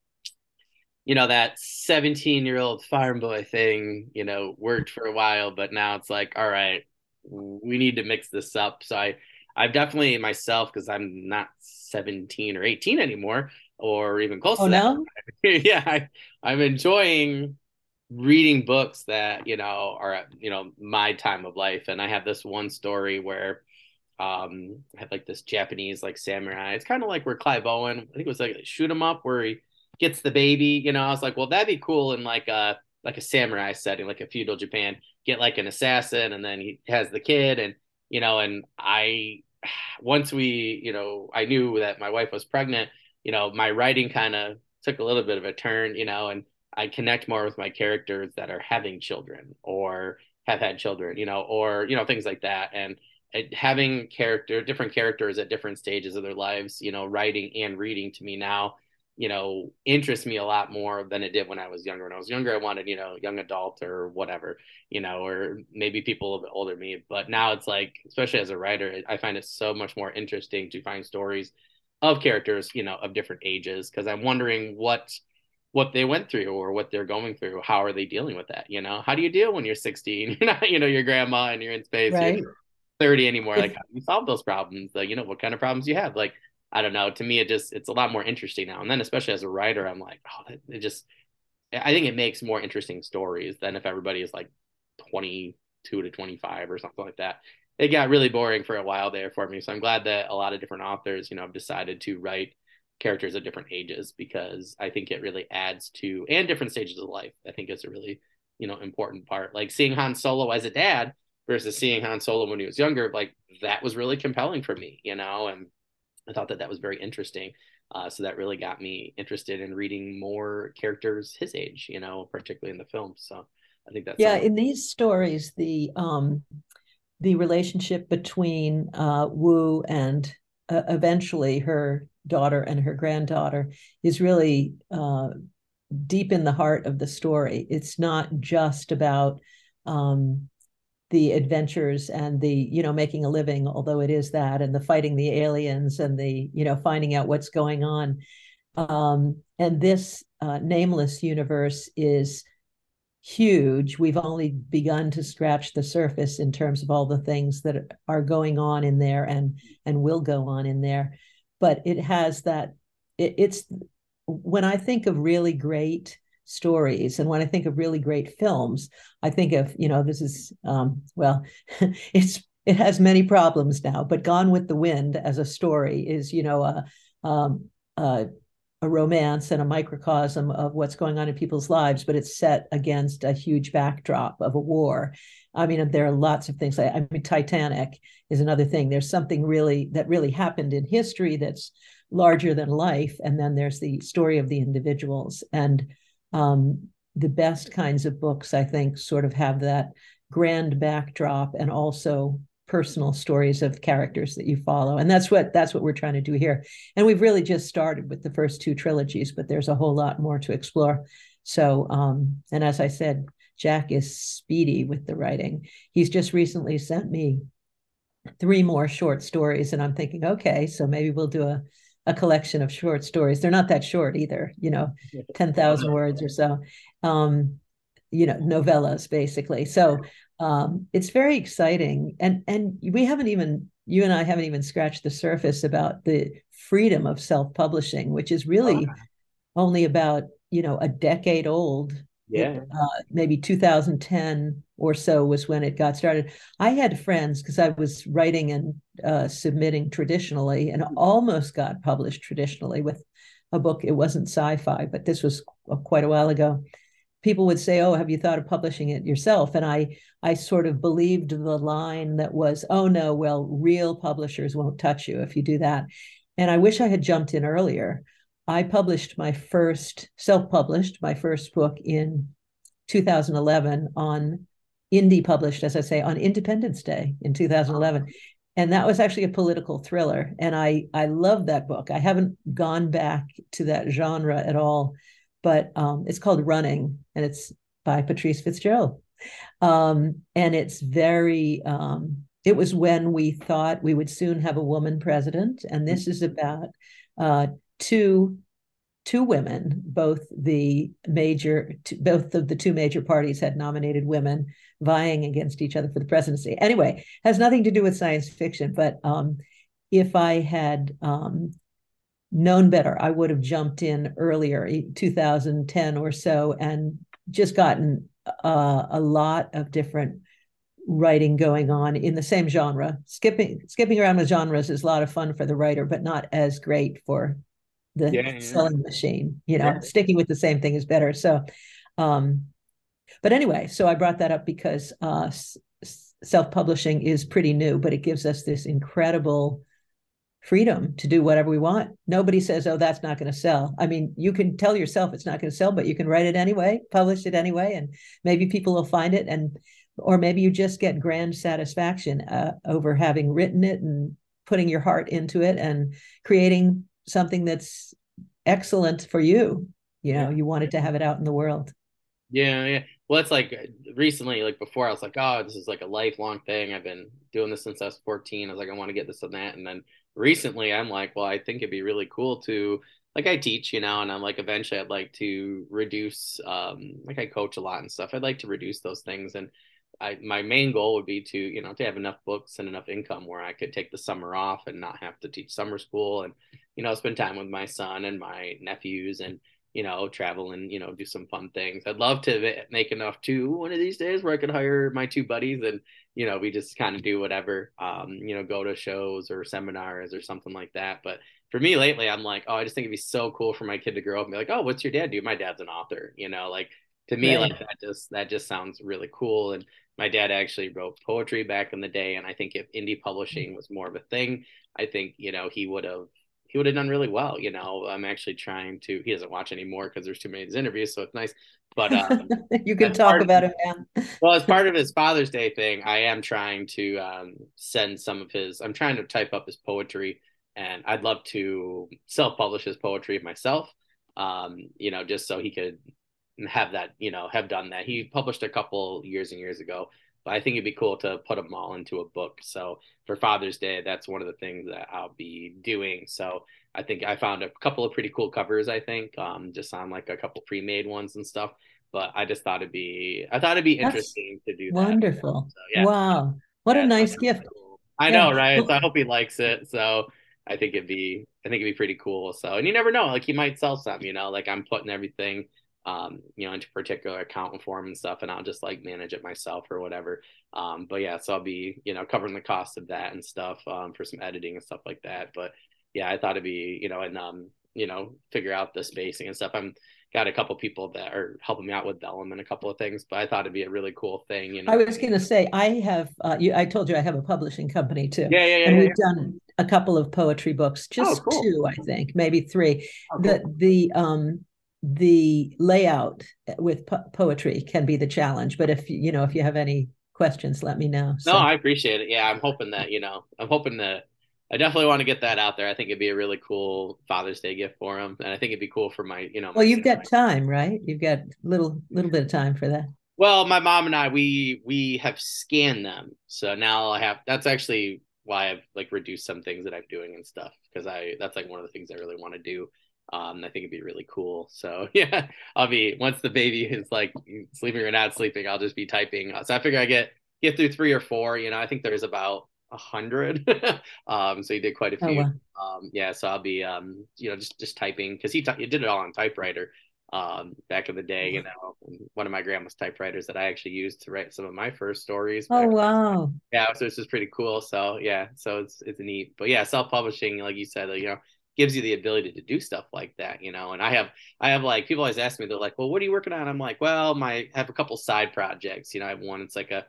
you know, that 17 year old farm boy thing, you know, worked for a while, but now it's like, all right, we need to mix this up. So I, I've definitely myself, because I'm not 17 or 18 anymore, or even close oh, to that. No? yeah, I, I'm enjoying reading books that you know are you know my time of life. And i have this one story where um i have like this japanese like samurai. It's kind of like where clive owen i think it was like Shoot 'Em Up where he gets the baby you know? I was like well that'd be cool in like a like a samurai setting like a feudal japan. Get like an assassin and then he has the kid. And you know and i once we you know i knew that my wife was pregnant you know, my writing kind of took a little bit of a turn, you know, and I connect more with my characters that are having children or have had children, you know, or you know things like that, and having character different characters at different stages of their lives, you know, writing and reading to me now, you know, interests me a lot more than it did when I was younger. When I was younger, I wanted, you know, young adult or whatever, you know, or maybe people a little bit older than me. But now it's like, especially as a writer, I find it so much more interesting to find stories of characters, you know, of different ages, because I'm wondering what what they went through or what they're going through. How are they dealing with that? You know, how do you deal when you're 16? You're not, you know, your grandma and you're in space. Right. You're 30 anymore. Like, how do you solve those problems? Like, you know, what kind of problems you have? Like, I don't know. To me, it just it's a lot more interesting now. And then, especially as a writer, I'm like, oh, it just. I think it makes more interesting stories than if everybody is like 22 to 25 or something like that. It got really boring for a while there for me. So I'm glad that a lot of different authors, you know, have decided to write characters at different ages because I think it really adds to and different stages of life. I think it's a really you know important part. Like seeing Han Solo as a dad versus seeing Han Solo when he was younger, like that was really compelling for me, you know, and I thought that that was very interesting. Uh, so that really got me interested in reading more characters his age, you know, particularly in the film. So I think that's yeah. In these stories, the um, the relationship between uh, Wu and uh, eventually her daughter and her granddaughter is really uh, deep in the heart of the story. It's not just about um, the adventures and the you know making a living, although it is that, and the fighting the aliens and the you know finding out what's going on. Um, and this uh, nameless universe is huge. We've only begun to scratch the surface in terms of all the things that are going on in there and and will go on in there but it has that it, it's when i think of really great stories and when i think of really great films i think of you know this is um, well it's it has many problems now but gone with the wind as a story is you know a um, a, a romance and a microcosm of what's going on in people's lives but it's set against a huge backdrop of a war I mean, there are lots of things. I mean, Titanic is another thing. There's something really that really happened in history that's larger than life, and then there's the story of the individuals. And um, the best kinds of books, I think, sort of have that grand backdrop and also personal stories of characters that you follow and that's what that's what we're trying to do here and we've really just started with the first two trilogies but there's a whole lot more to explore so um and as i said Jack is speedy with the writing. He's just recently sent me three more short stories, and I'm thinking, okay, so maybe we'll do a, a collection of short stories. They're not that short either, you know, 10,000 words or so. Um, you know, novellas basically. So um, it's very exciting. And and we haven't even you and I haven't even scratched the surface about the freedom of self-publishing, which is really oh. only about, you know, a decade old. Yeah. uh, maybe 2010 or so was when it got started. I had friends because i was writing and uh, submitting traditionally and almost got published traditionally with a book. It wasn't sci-fi but this was quite a while ago people would say oh have you thought of publishing it yourself and i i sort of believed the line that was oh no well real publishers won't touch you if you do that and i wish i had jumped in earlier I published my first, self published my first book in 2011 on indie published, as I say, on Independence Day in 2011. And that was actually a political thriller. And I, I love that book. I haven't gone back to that genre at all, but um, it's called Running and it's by Patrice Fitzgerald. Um, and it's very, um, it was when we thought we would soon have a woman president. And this is about uh, two two women both the major both of the two major parties had nominated women vying against each other for the presidency anyway has nothing to do with science fiction but um, if i had um, known better i would have jumped in earlier 2010 or so and just gotten uh, a lot of different writing going on in the same genre. Skipping skipping around with genres is a lot of fun for the writer but not as great for the yeah, selling machine you know yeah. sticking with the same thing is better. So um but anyway so i brought that up because uh self-publishing is pretty new but it gives us this incredible freedom to do whatever we want. Nobody says, oh, that's not going to sell. I mean, you can tell yourself it's not going to sell, but you can write it anyway, publish it anyway, and maybe people will find it. And, or maybe you just get grand satisfaction uh, over having written it and putting your heart into it and creating something that's excellent for you. You know, you wanted to have it out in the world. Yeah, yeah. Well, it's like recently, like before, I was like, oh, this is like a lifelong thing. I've been doing this since I was 14. I was like, I want to get this and that. And then recently I'm like, well, I think it'd be really cool to like I teach, you know, and I'm like eventually I'd like to reduce um like I coach a lot and stuff. I'd like to reduce those things and I my main goal would be to, you know, to have enough books and enough income where I could take the summer off and not have to teach summer school and you know, spend time with my son and my nephews and you know, travel and, you know, do some fun things. I'd love to make enough too one of these days where I could hire my two buddies and, you know, we just kind of do whatever, um, you know, go to shows or seminars or something like that. But for me lately, I'm like, oh, I just think it'd be so cool for my kid to grow up and be like, oh, what's your dad do? My dad's an author, you know, like to me, right. like that just, that just sounds really cool. And my dad actually wrote poetry back in the day. And I think if indie publishing was more of a thing, I think, you know, he would have he would have done really well. You know, I'm actually trying to. He doesn't watch anymore because there's too many interviews, so it's nice. But um, you can talk about of, him now. well, as part of his Father's Day thing, I am trying to um, send some of his. I'm trying to type up his poetry, and I'd love to self-publish his poetry myself. Um, you know, just so he could have that. You know, have done that. He published a couple years and years ago but I think it'd be cool to put them all into a book. So for Father's Day, that's one of the things that I'll be doing. So I think I found a couple of pretty cool covers. I think um, just on like a couple pre-made ones and stuff. But I just thought it'd be I thought it'd be that's interesting to do. That. Wonderful! So, yeah. Wow, what yeah, a nice gift. Cool. I yeah. know, right? So I hope he likes it. So I think it'd be I think it'd be pretty cool. So and you never know, like he might sell some. You know, like I'm putting everything um, you know, into particular account form and stuff, and I'll just like manage it myself or whatever. Um, but yeah, so I'll be, you know, covering the cost of that and stuff um, for some editing and stuff like that. But yeah, I thought it'd be, you know, and um, you know, figure out the spacing and stuff. I'm got a couple people that are helping me out with Vellum and a couple of things, but I thought it'd be a really cool thing. You know, I was going to say I have. Uh, you, I told you I have a publishing company too. Yeah, yeah, yeah. And yeah, we've yeah. done a couple of poetry books, just oh, cool. two, I think, maybe three. Oh, cool. The the um the layout with po- poetry can be the challenge but if you know if you have any questions let me know. So. no i appreciate it. Yeah i'm hoping that you know i'm hoping that i definitely want to get that out there. I think it'd be a really cool father's day gift for him and i think it'd be cool for my you know well you've got time right? You've got little little bit of time for that. Well my mom and i we we have scanned them. So now i have that's actually why i've like reduced some things that i'm doing and stuff because i that's like one of the things i really want to do um, I think it'd be really cool. So yeah, I'll be once the baby is like sleeping or not sleeping, I'll just be typing. So I figure I get get through three or four. You know, I think there's about a hundred. um, so he did quite a oh, few. Oh, wow. Um, yeah, so I'll be um, you know, just just typing because he, t- he did it all on typewriter um back in the day you know one of my grandma's typewriters that i actually used to write some of my first stories oh wow yeah so it's just pretty cool so yeah so it's it's neat but yeah self-publishing like you said you know gives you the ability to do stuff like that, you know. And I have I have like people always ask me, they're like, Well, what are you working on? I'm like, Well, my I have a couple side projects. You know, I have one, it's like a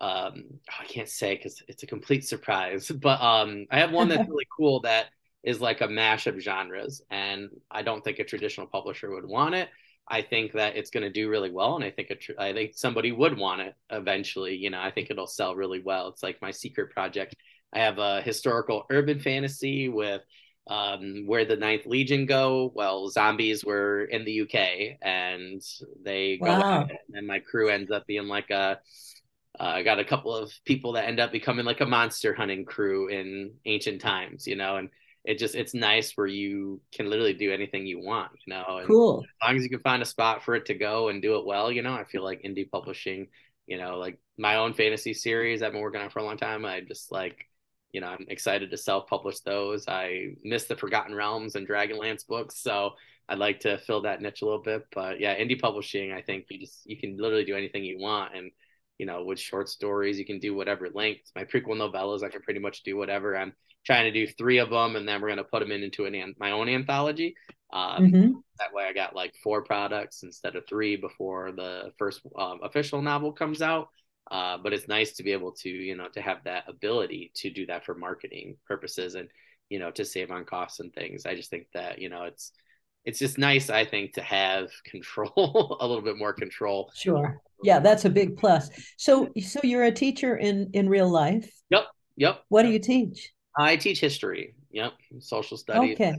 um oh, I can't say because it's a complete surprise, but um I have one that's really cool that is like a mash of genres. And I don't think a traditional publisher would want it. I think that it's going to do really well, and I think it, I think somebody would want it eventually. You know, I think it'll sell really well. It's like my secret project. I have a historical urban fantasy with um, where the Ninth Legion go, well, zombies were in the UK, and they wow. go, and my crew ends up being like a. Uh, got a couple of people that end up becoming like a monster hunting crew in ancient times, you know, and it just it's nice where you can literally do anything you want, you know. And cool. As long as you can find a spot for it to go and do it well, you know, I feel like indie publishing, you know, like my own fantasy series I've been working on for a long time. I just like you know, I'm excited to self-publish those. I miss the Forgotten Realms and Dragonlance books, so I'd like to fill that niche a little bit. But yeah, indie publishing, I think you just you can literally do anything you want, and you know, with short stories, you can do whatever length. My prequel novellas, I can pretty much do whatever. I'm trying to do three of them, and then we're gonna put them in, into an my own anthology. Um, mm-hmm. That way, I got like four products instead of three before the first um, official novel comes out. Uh, but it's nice to be able to, you know, to have that ability to do that for marketing purposes. And you know, to save on costs and things. I just think that, you know, it's it's just nice, I think, to have control, a little bit more control. Sure. Yeah, that's a big plus. So so you're a teacher in in real life? Yep. Yep. What do you teach? I teach history. Yep. Social studies. Okay.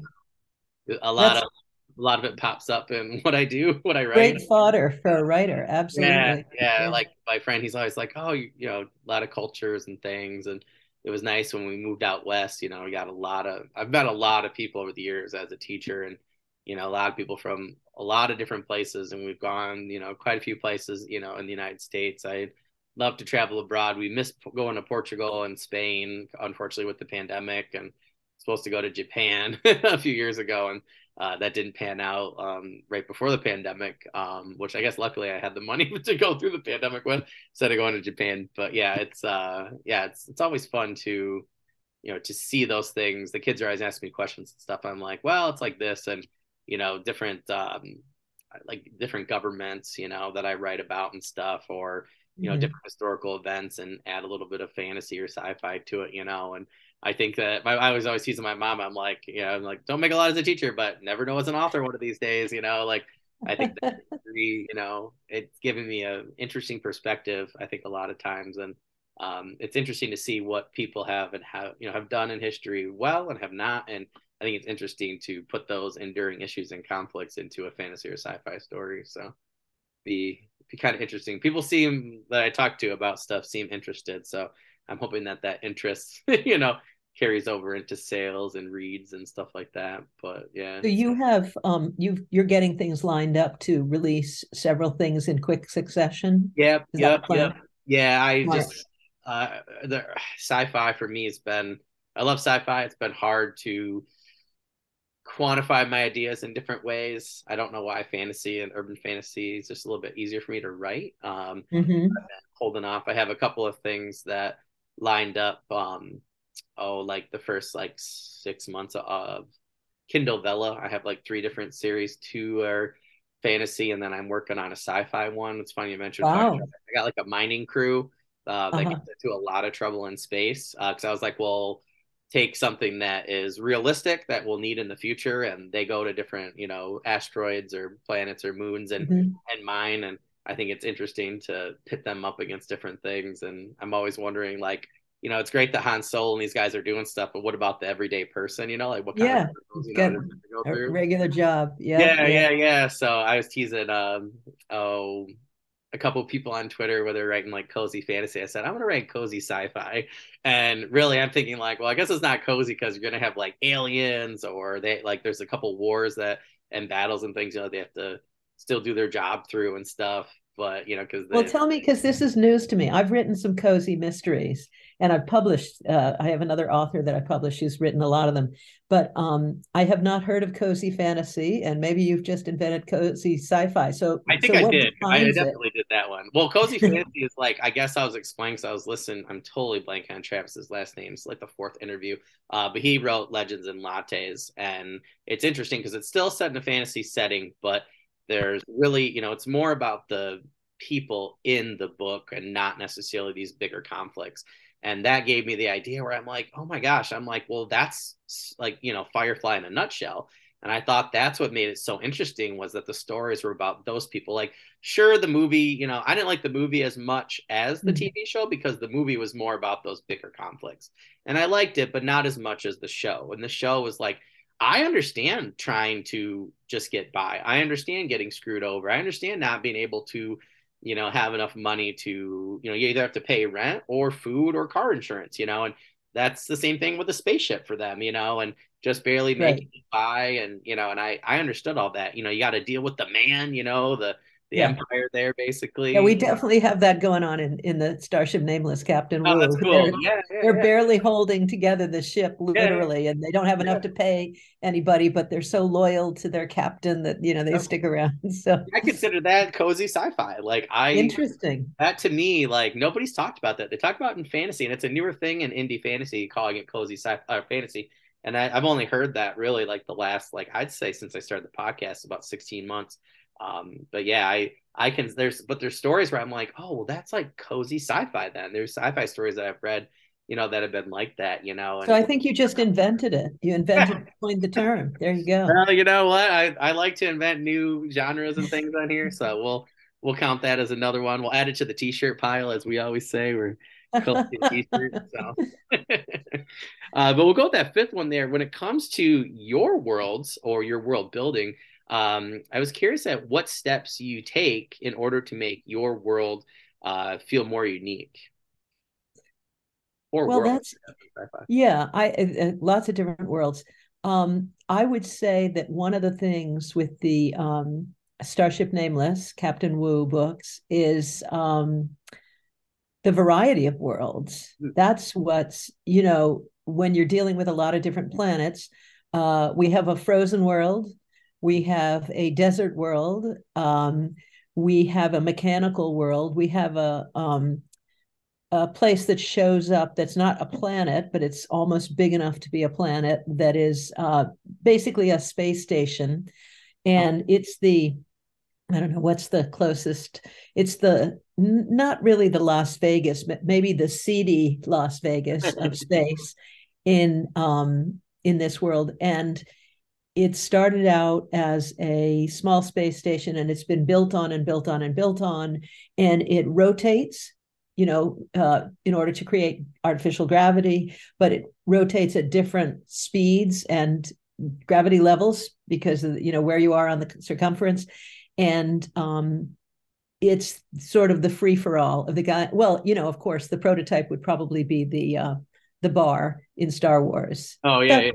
A lot that's, of a lot of it pops up in what I do, what I write. Great fodder for a writer, absolutely. Yeah, yeah, yeah. Like my friend, he's always like, "Oh, you, you know, a lot of cultures and things," and it was nice when we moved out west. You know, we got a lot of. I've met a lot of people over the years as a teacher, and you know, a lot of people from a lot of different places, and we've gone, you know, quite a few places, you know, in the United States. I love to travel abroad. We missed going to Portugal and Spain, unfortunately, with the pandemic, and supposed to go to Japan a few years ago, and uh, that didn't pan out um, right before the pandemic, um, which I guess luckily I had the money to go through the pandemic with instead of going to Japan. But yeah, it's uh, yeah, it's it's always fun to you know to see those things. The kids are always asking me questions and stuff. I'm like, well, it's like this, and you know, different um, like different governments, you know, that I write about and stuff, or you know, mm-hmm. different historical events, and add a little bit of fantasy or sci-fi to it, you know, and I think that my, I was always teasing my mom. I'm like, you know, I'm like, don't make a lot as a teacher, but never know as an author one of these days. You know, like I think that you know, it's given me an interesting perspective. I think a lot of times, and um, it's interesting to see what people have and have you know have done in history well and have not. And I think it's interesting to put those enduring issues and conflicts into a fantasy or sci-fi story. So be be kind of interesting. People seem that I talk to about stuff seem interested. So I'm hoping that that interest, you know, carries over into sales and reads and stuff like that. But yeah. So you have um you you're getting things lined up to release several things in quick succession. Yep. Is yep. Yep. Yeah. I just uh the sci-fi for me has been I love sci-fi. It's been hard to quantify my ideas in different ways. I don't know why fantasy and urban fantasy is just a little bit easier for me to write. Um, mm-hmm. holding off. I have a couple of things that lined up um oh like the first like six months of kindle vella i have like three different series two are fantasy and then i'm working on a sci-fi one it's funny you mentioned wow. i got like a mining crew uh, that uh-huh. gets into a lot of trouble in space Uh because uh, i was like well take something that is realistic that we'll need in the future and they go to different you know asteroids or planets or moons and mm-hmm. and mine and I think it's interesting to pit them up against different things. And I'm always wondering, like, you know, it's great that Han Solo and these guys are doing stuff, but what about the everyday person? You know, like what kind yeah, of you know, go a regular job. Yeah, yeah, yeah, yeah. So I was teasing, um, oh, a couple of people on Twitter where they're writing like cozy fantasy. I said, I'm gonna write cozy sci-fi. And really I'm thinking like, well, I guess it's not cozy because you're gonna have like aliens or they like there's a couple wars that and battles and things, you know, they have to still do their job through and stuff but you know because well tell me because this is news to me. I've written some cozy mysteries and i've published uh, i have another author that i published who's written a lot of them but um, i have not heard of cozy fantasy and maybe you've just invented cozy sci-fi. So i think so i did. I definitely it? did that one. Well cozy fantasy is like i guess i was explaining so i was listening i'm totally blanking on travis's last name it's like the fourth interview uh, but he wrote legends and lattes and it's interesting because it's still set in a fantasy setting but there's really you know it's more about the people in the book and not necessarily these bigger conflicts. And that gave me the idea where i'm like oh my gosh i'm like well that's like you know firefly in a nutshell. And i thought that's what made it so interesting was that the stories were about those people. Like sure the movie you know i didn't like the movie as much as the mm-hmm. tv show because the movie was more about those bigger conflicts. And i liked it but not as much as the show. And the show was like I understand trying to just get by. I understand getting screwed over. I understand not being able to, you know, have enough money to, you know, you either have to pay rent or food or car insurance, you know, and that's the same thing with a spaceship for them, you know, and just barely making right. it by. And, you know, and I, I understood all that, you know, you got to deal with the man, you know, the, the yeah. empire there basically. Yeah, we definitely have that going on in, in the Starship Nameless, Captain oh, Wu. That's cool. They're, yeah, yeah, they're barely holding together the ship literally, and they don't have enough to pay anybody, but they're so loyal to their captain that you know they stick around. So I consider that cozy sci-fi. Like I interesting. That to me, like nobody's talked about that. They talk about in fantasy, and it's a newer thing in indie fantasy, calling it cozy sci-fi uh, fantasy. And I, I've only heard that really like the last, like I'd say since I started the podcast, about 16 months. Um, but yeah, I I can there's but there's stories where I'm like, oh, well, that's like cozy sci-fi. Then there's sci-fi stories that I've read you know, that have been like that, you know. And, so I think you just invented it. You invented coined the term. There you go. Well, you know what? I, I like to invent new genres and things on here. So we'll we'll count that as another one. We'll add it to the t-shirt pile, as we always say. We're t-shirt. so uh, but we'll go with that fifth one there. When it comes to your worlds or your world building, um, I was curious at what steps you take in order to make your world uh, feel more unique. Or well, that's yeah, I uh, lots of different worlds. Um, I would say that one of the things with the um, Starship Nameless, Captain Wu books is um, the variety of worlds. Hmm. That's what's, you know, when you're dealing with a lot of different planets, uh, we have a frozen world, we have a desert world, um, we have a mechanical world, we have a um, a place that shows up that's not a planet, but it's almost big enough to be a planet that is uh, basically a space station. And it's the, I don't know, what's the closest? It's the, not really the Las Vegas, but maybe the seedy Las Vegas of space in um, in this world. And it started out as a small space station and it's been built on and built on and built on and it rotates you know, uh, in order to create artificial gravity, but it rotates at different speeds and gravity levels because of you know where you are on the circumference, and um, it's sort of the free for all of the guy. Well, you know, of course, the prototype would probably be the uh, the bar in Star Wars. Oh yeah.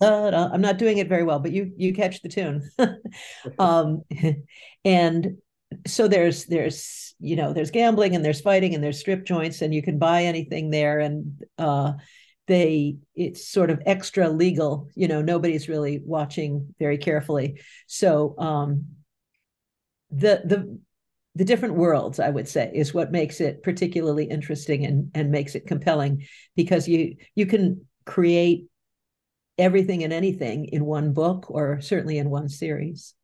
I'm not doing it very well, but you you catch the tune. um, and so there's there's you know there's gambling and there's fighting and there's strip joints and you can buy anything there and uh, they it's sort of extra legal you know nobody's really watching very carefully so um, the the the different worlds i would say is what makes it particularly interesting and and makes it compelling because you you can create everything and anything in one book or certainly in one series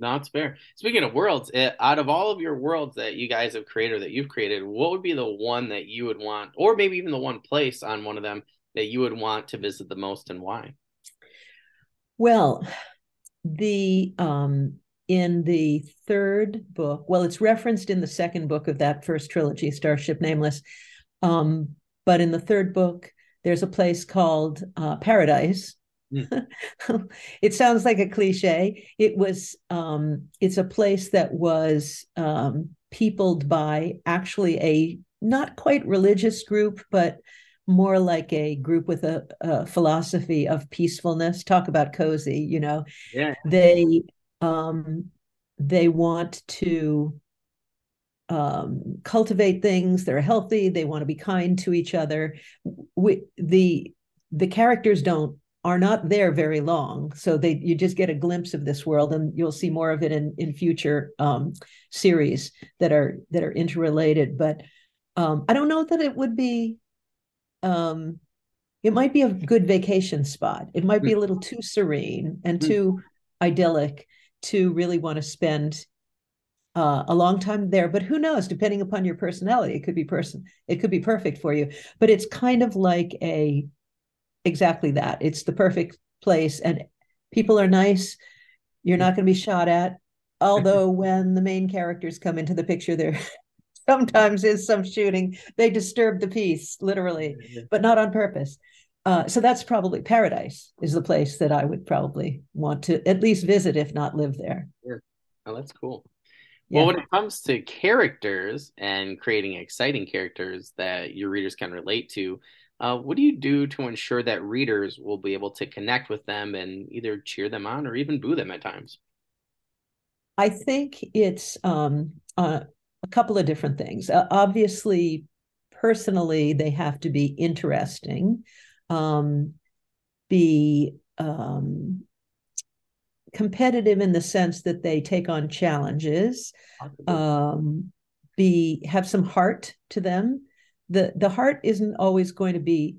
no, it's fair. Speaking of worlds, it, out of all of your worlds that you guys have created or that you've created, what would be the one that you would want, or maybe even the one place on one of them that you would want to visit the most and why? Well, the um in the third book, well, it's referenced in the second book of that first trilogy, Starship Nameless. Um, but in the third book, there's a place called uh, Paradise, Mm. it sounds like a cliche. It was um, it's a place that was um, peopled by actually a not quite religious group, but more like a group with a, a philosophy of peacefulness. Talk about cozy, you know. Yeah. They um, they want to um, cultivate things. They're healthy. They want to be kind to each other. We, the the characters don't are not there very long. So they you just get a glimpse of this world, and you'll see more of it in in future um, series that are that are interrelated. But um, I don't know that it would be. Um, it might be a good vacation spot. It might be a little too serene and mm-hmm. too idyllic to really want to spend uh, a long time there. But who knows? Depending upon your personality, it could be person. It could be perfect for you. But it's kind of like a exactly that. It's the perfect place, and people are nice. You're not going to be shot at. Although when the main characters come into the picture, there sometimes is some shooting. They disturb the peace, literally, but not on purpose. Uh, so that's probably paradise is the place that I would probably want to at least visit, if not live there. Yeah. Oh, that's cool. Yeah. Well, when it comes to characters and creating exciting characters that your readers can relate to, uh, what do you do to ensure that readers will be able to connect with them and either cheer them on or even boo them at times? I think it's um, uh, a couple of different things. Uh, obviously, personally, they have to be interesting, um, be um, competitive in the sense that they take on challenges, um, be have some heart to them. The the heart isn't always going to be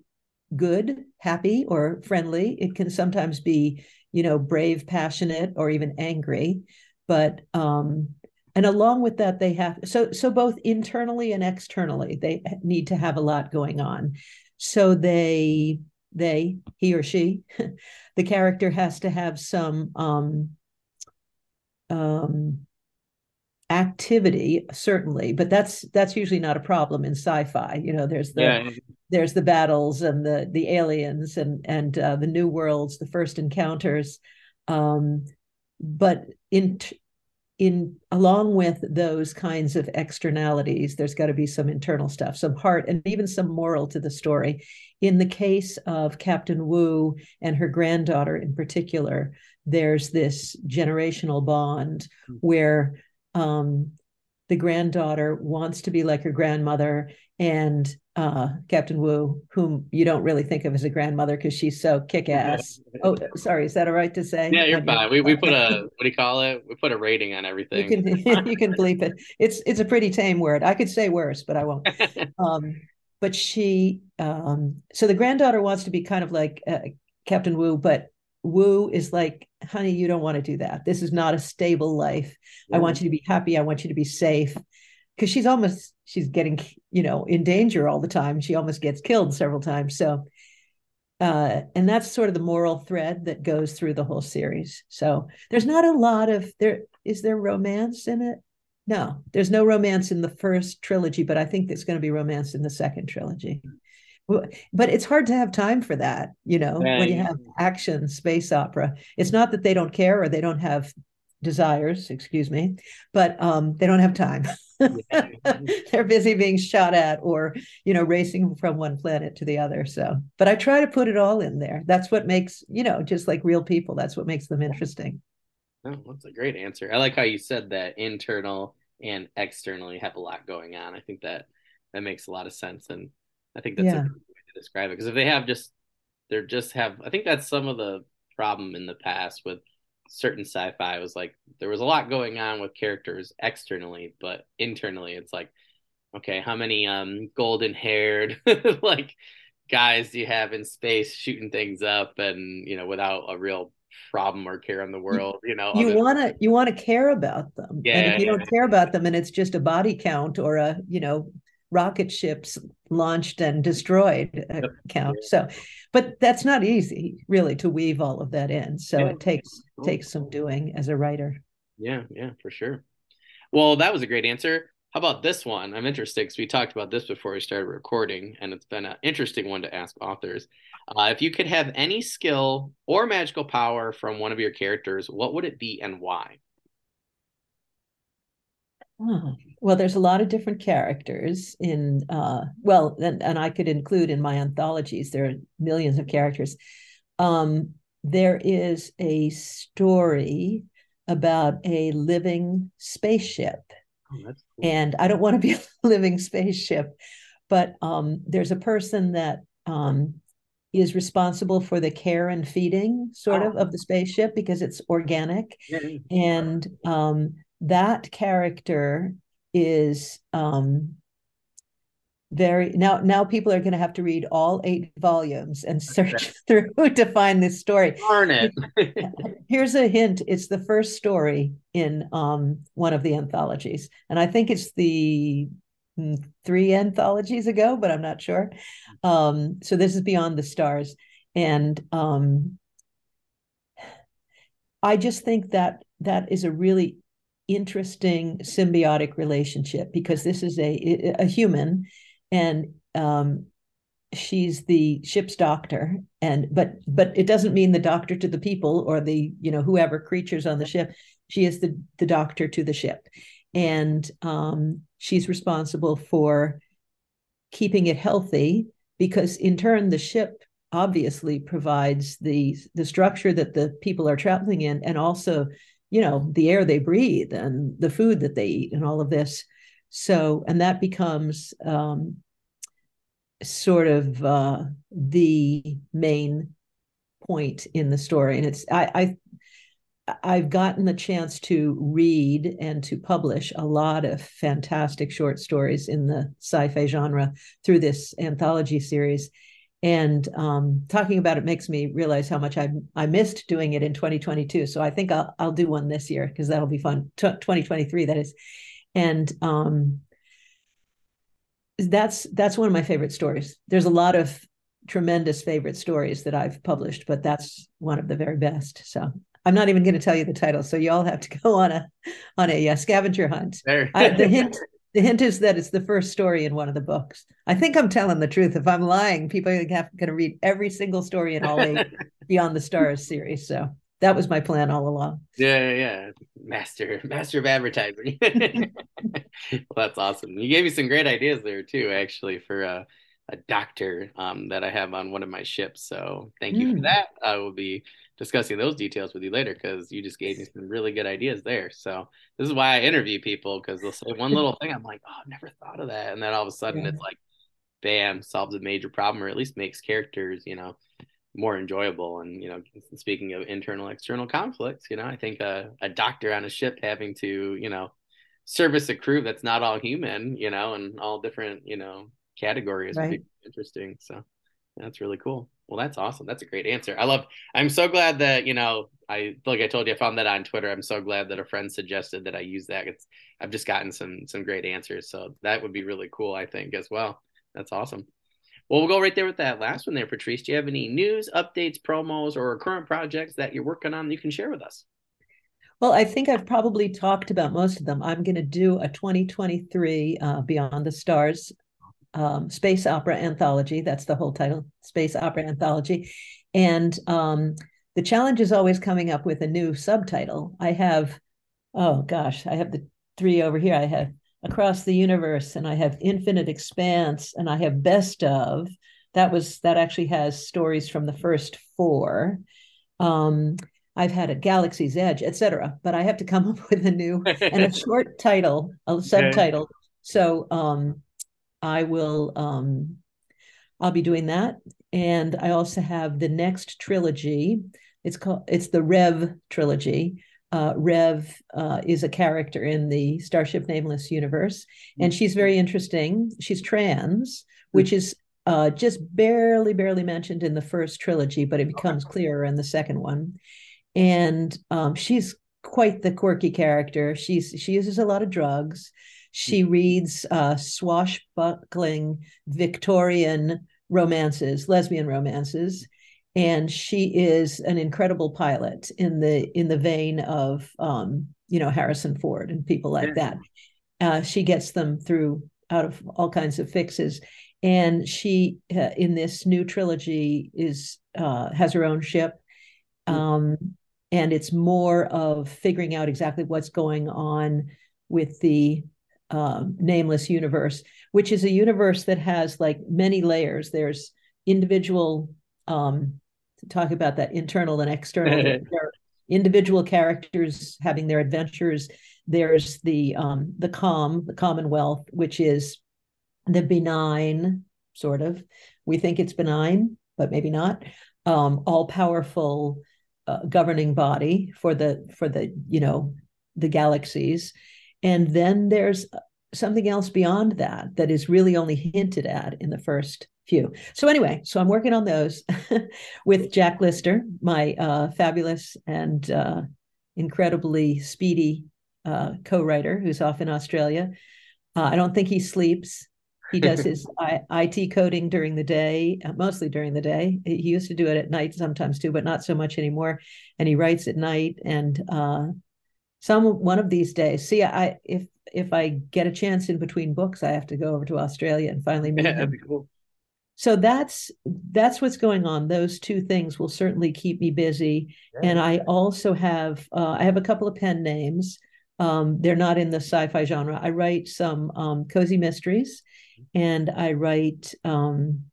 good happy or friendly. It can sometimes be you know brave passionate or even angry. But um and along with that they have so so both internally and externally they need to have a lot going on so they they he or she the character has to have some um um activity certainly but that's that's usually not a problem in sci-fi you know there's the yeah. there's the battles and the the aliens and and uh, the new worlds the first encounters um but in in along with those kinds of externalities there's got to be some internal stuff some heart and even some moral to the story in the case of captain wu and her granddaughter in particular there's this generational bond hmm. where um, the granddaughter wants to be like her grandmother and uh, Captain Wu, whom you don't really think of as a grandmother because she's so kick-ass. oh, sorry, is that all right to say? Yeah, you're fine. We we put a what do you call it? We put a rating on everything. You can you can bleep it. It's it's a pretty tame word. I could say worse, but I won't. Um, but she, um, so the granddaughter wants to be kind of like uh, Captain Wu, but Wu is like, honey, you don't want to do that. This is not a stable life. I want you to be happy. I want you to be safe. Because she's almost, she's getting, you know, in danger all the time. She almost gets killed several times. So, uh, and that's sort of the moral thread that goes through the whole series. So there's not a lot of there. Is there romance in it? No, there's no romance in the first trilogy, but I think there's going to be romance in the second trilogy but it's hard to have time for that you know when you have action space opera it's not that they don't care or they don't have desires excuse me but um, they don't have time they're busy being shot at or you know racing from one planet to the other so but i try to put it all in there that's what makes you know just like real people that's what makes them interesting oh, that's a great answer i like how you said that internal and externally have a lot going on i think that that makes a lot of sense and I think that's yeah. a way to describe it. Because if they have just, they're just have, I think that's some of the problem in the past with certain sci-fi was like there was a lot going on with characters externally, but internally it's like, okay, how many um golden haired like guys do you have in space shooting things up and you know without a real problem or care in the world you know you want to you want to care about them yeah and if you yeah, don't yeah. care about them and it's just a body count or a you know rocket ships launched and destroyed account. So, but that's not easy really to weave all of that in. So yeah. it takes takes some doing as a writer. Yeah, yeah, for sure. Well, that was a great answer. How about this one? I'm interested because we talked about this before we started recording, and it's been an interesting one to ask authors. Uh, if you could have any skill or magical power from one of your characters, what would it be and why? Oh, well, there's a lot of different characters in, uh, well, and, and I could include in my anthologies, there are millions of characters. Um, there is a story about a living spaceship. Oh, cool. And I don't want to be a living spaceship, but um, there's a person that um, is responsible for the care and feeding, sort oh. of, of the spaceship because it's organic. And um, that character is um, very now now people are going to have to read all eight volumes and search through to find this story. Darn it. Here's a hint. It's the first story in um, one of the anthologies and i think it's the mm, three anthologies ago but i'm not sure. Um, so this is beyond the stars and um, i just think that that is a really interesting symbiotic relationship because this is a a human and um, she's the ship's doctor and but but it doesn't mean the doctor to the people or the you know whoever creatures on the ship. She is the the doctor to the ship. And um, she's responsible for keeping it healthy because in turn the ship obviously provides the the structure that the people are traveling in and also you know the air they breathe and the food that they eat and all of this. So and that becomes um, sort of uh, the main point in the story. And it's I, I I've gotten the chance to read and to publish a lot of fantastic short stories in the sci-fi genre through this anthology series and um, talking about it makes me realize how much I I missed doing it in 2022. So I think I'll I'll do one this year because that'll be fun. T- 2023, that is, and um, that's that's one of my favorite stories. There's a lot of tremendous favorite stories that I've published, but that's one of the very best. So I'm not even going to tell you the title, so you all have to go on a on a uh, scavenger hunt. uh, the hint the hint is that it's the first story in one of the books. I think I'm telling the truth. If I'm lying, people are going to read every single story in all eight Beyond the Stars series. So that was my plan all along. Yeah, yeah, master, master of advertising. well, that's awesome. You gave me some great ideas there too, actually, for uh, a doctor um, that I have on one of my ships. So thank you mm. for hmm. that. I will be discussing those details with you later because you just gave me some really good ideas there. So this is why I interview people because they'll say one little thing. I'm like, oh, I've never thought of that, and then all of a sudden yeah. it's like, bam, solves a major problem or at least makes characters, you know, more enjoyable. And you know, speaking of internal external conflicts, you know, I think a, a doctor on a ship having to, you know, service a crew that's not all human, you know, and all different, you know, categories right. would be interesting. So that's really cool. Well, that's awesome. That's a great answer. I love. I'm so glad that you know. I like I told you, I found that on Twitter. I'm so glad that a friend suggested that I use that. It's. I've just gotten some some great answers, so that would be really cool. I think as well. That's awesome. Well, we'll go right there with that last one there, Patrice. Do you have any news, updates, promos, or current projects that you're working on that you can share with us? Well, I think I've probably talked about most of them. I'm going to do a 2023 uh, Beyond the Stars um, space opera anthology. That's the whole title, space opera anthology. And um, the challenge is always coming up with a new subtitle. I have, oh gosh, I have the three over here. I have Across the Universe, and I have Infinite Expanse, and I have Best of. That was that actually has stories from the first four. Um, I've had a Galaxy's Edge, etc. But I have to come up with a new and a short title, a subtitle. So um, I will um, I'll be doing that. And I also have the next trilogy. It's called it's the Rev trilogy. Uh, Rev uh, is a character in the Starship Nameless universe, and she's very interesting. She's trans, which is uh, just barely, barely mentioned in the first trilogy, but it becomes clearer in the second one. And um, she's quite the quirky character. She's she uses a lot of drugs. She mm-hmm. reads uh, swashbuckling Victorian romances, lesbian romances, and she is an incredible pilot in the in the vein of um, you know Harrison Ford and people like that. Uh, she gets them through out of all kinds of fixes, and she uh, in this new trilogy is uh, has her own ship. Mm. Um, and it's more of figuring out exactly what's going on with the um, nameless universe, which is a universe that has like many layers. There's individual, um, to talk about that internal and external, individual characters having their adventures. There's the um, the calm, the Commonwealth, which is the benign sort of. We think it's benign, but maybe not. Um, all powerful uh, governing body for the for the you know the galaxies and then there's something else beyond that that is really only hinted at in the first few. So anyway, so I'm working on those with Jack Lister, my uh, fabulous and uh, incredibly speedy uh, co-writer who's off in Australia. Uh, I don't think he sleeps. He does his IT coding during the day, uh, mostly during the day. He used to do it at night sometimes too, but not so much anymore. And he writes at night. And uh, some one of these days. See, I if if I get a chance in between books, I have to go over to Australia and finally meet yeah, That'd be cool. So that's that's what's going on. Those two things will certainly keep me busy. Yeah. And I also have uh, I have a couple of pen names. Um, they're not in the sci-fi genre. I write some um, cozy mysteries, and I write, um,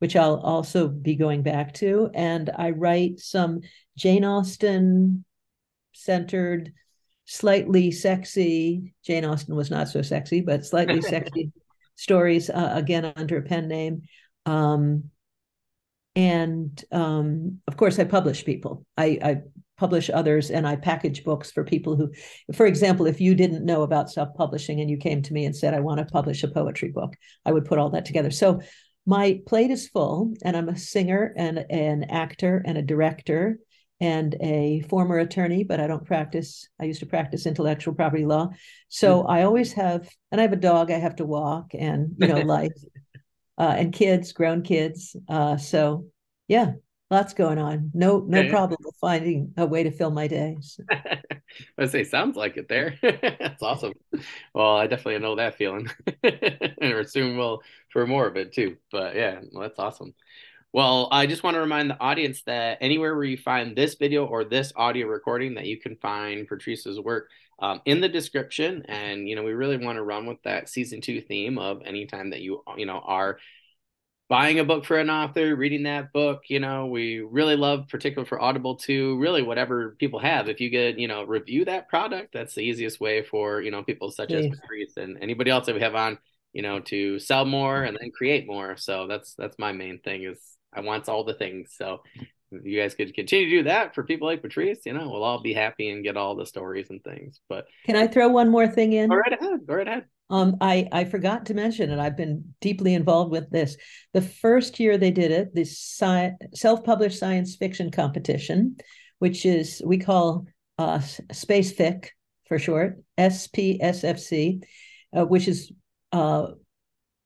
which I'll also be going back to, and I write some Jane Austen centered, slightly sexy. Jane Austen was not so sexy, but slightly sexy stories, uh, again, under a pen name. Um, and um, of course, I publish people. I, I publish others and I package books for people who, for example, if you didn't know about self publishing and you came to me and said, I want to publish a poetry book, I would put all that together. So my plate is full, and I'm a singer and an actor and a director and a former attorney, but I don't practice. I used to practice intellectual property law. So mm-hmm. I always have, and I have a dog I have to walk and, you know, life uh, and kids, grown kids. Uh, so yeah, lots going on. No, no yeah, problem with finding a way to fill my days. I say, sounds like it there. That's awesome. Well, I definitely know that feeling, and assume well for more of it too. But yeah, well, that's awesome. Well, I just want to remind the audience that anywhere where you find this video or this audio recording, that you can find Patrice's work um, in the description. And you know, we really want to run with that season two theme of anytime that you you know are buying a book for an author, reading that book, you know, we really love, particular for Audible too, really whatever people have. If you get, you know, review that product, that's the easiest way for, you know, people such as Patrice and anybody else that we have on, you know, to sell more and then create more. So that's that's my main thing is I want all the things. So if you guys could continue to do that for people like Patrice, you know, we'll all be happy and get all the stories and things. But can I throw one more thing in? Go right ahead. Go right ahead. Um, I, I forgot to mention, and I've been deeply involved with this. The first year they did it, the sci- self-published science fiction competition, which is we call uh, Space Fic for short, SPSFC, uh, which is uh,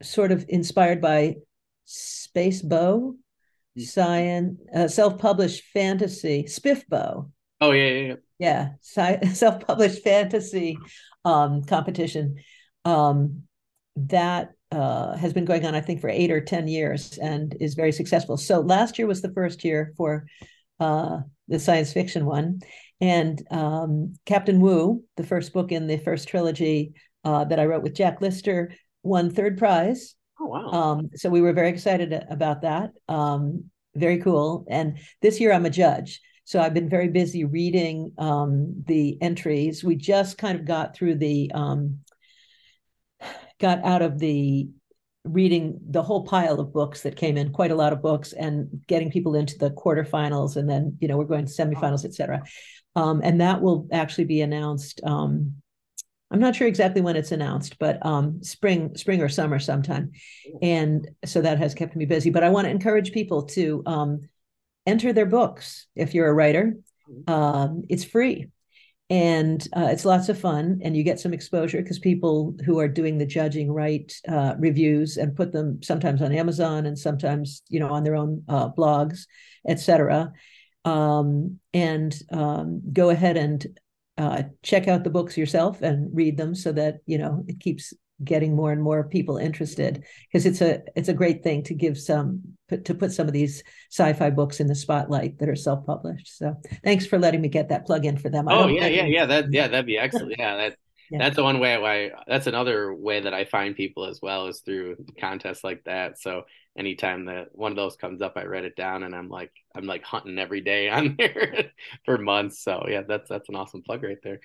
sort of inspired by Space Bow, science, uh, self-published fantasy, Spiffbo. Oh yeah, yeah, yeah. Yeah, sci- self-published fantasy um, competition um, that uh, has been going on, I think, for eight or 10 years and is very successful. So last year was the first year for uh, the science fiction one. And um, Captain Wu, the first book in the first trilogy uh, that I wrote with Jack Lister, won third prize. Oh, wow. Um, so we were very excited about that. Um, very cool. And this year I'm a judge. So I've been very busy reading um, the entries. We just kind of got through the um, got out of the reading the whole pile of books that came in, quite a lot of books, and getting people into the quarterfinals, and then you know we're going to semifinals, et cetera. Um, and that will actually be announced. I'm not sure exactly when it's announced, but um, spring, spring or summer sometime. And so that has kept me busy. But I want to encourage people to um, enter their books if you're a writer. Mm-hmm. Um, it's free and uh, it's lots of fun and you get some exposure because people who are doing the judging write uh, reviews and put them sometimes on amazon and sometimes you know on their own uh, blogs etc um, and um, go ahead and uh, check out the books yourself and read them so that you know it keeps getting more and more people interested. Because it's a it's a great thing to give some to put some of these sci-fi books in the spotlight that are self-published. So thanks for letting me get that plug in for them. Oh yeah yeah yeah that yeah that'd be excellent. Yeah that yeah. that's the one way why that's another way that i find people as well is through contests like that. So anytime that one of those comes up i write it down and i'm like i'm like hunting every day on there for months. So yeah that's that's an awesome plug right there.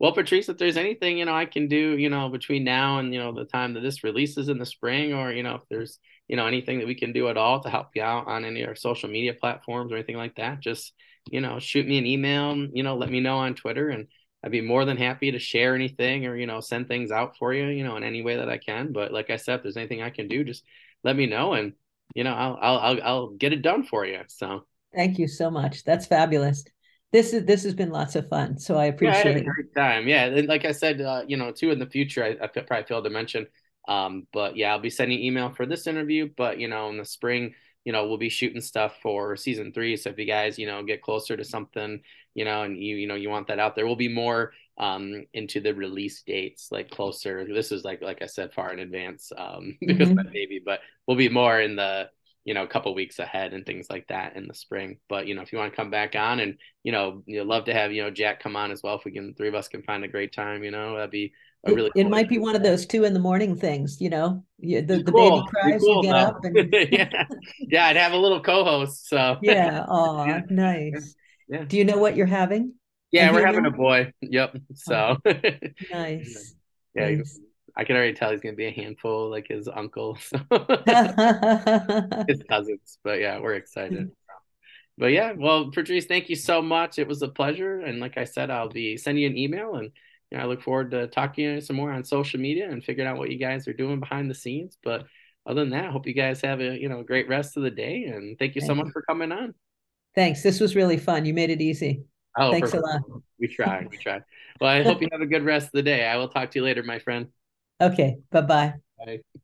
Well, Patrice, if there's anything, you know, I can do, you know, between now and, you know, the time that this releases in the spring, or, you know, if there's, you know, anything that we can do at all to help you out on any of our social media platforms or anything like that, just, you know, shoot me an email, you know, let me know on Twitter and I'd be more than happy to share anything or, you know, send things out for you, you know, in any way that I can. But like I said, if there's anything I can do, just let me know and, you know, I'll, I'll, I'll, I'll get it done for you. So thank you so much. That's fabulous this is this has been lots of fun. So I appreciate yeah, I it. great time. Yeah, and like I said, uh, you know, too in the future, I, I probably failed to mention. Um, but yeah, I'll be sending email for this interview. But you know, in the spring, you know, we'll be shooting stuff for season three. So if you guys, you know, get closer to something, you know, and you you know you want that out there, we'll be more um into the release dates like closer. This is like like I said, far in advance um because mm-hmm. my baby, but we'll be more in the you know, a couple weeks ahead and things like that in the spring. But you know, if you want to come back on and you know, you'd love to have you know Jack come on as well. If we can, three of us can find a great time, you know, that'd be a really. It, cool it might be one of those two in the morning things, you know. the the cool. baby cries, cool, you get though. up, and yeah, yeah, I'd have a little co-host. So yeah, oh, nice. Yeah. Do you know what you're having? Yeah, we're having a boy. Yep. Oh, so oh, nice. yeah. Nice. I can already tell he's gonna be a handful, like his uncle, so. his cousins. But yeah, we're excited. Mm-hmm. But yeah, well, Patrice, thank you so much. It was a pleasure, and like I said, I'll be sending you an email, and you know, I look forward to talking to you some more on social media and figuring out what you guys are doing behind the scenes. But other than that, I hope you guys have a you know great rest of the day, and thank you thank so much you. for coming on. Thanks. This was really fun. You made it easy. Oh, thanks perfect. a lot. We try. We try. Well, I hope you have a good rest of the day. I will talk to you later, my friend. Okay. Bye-bye. Bye.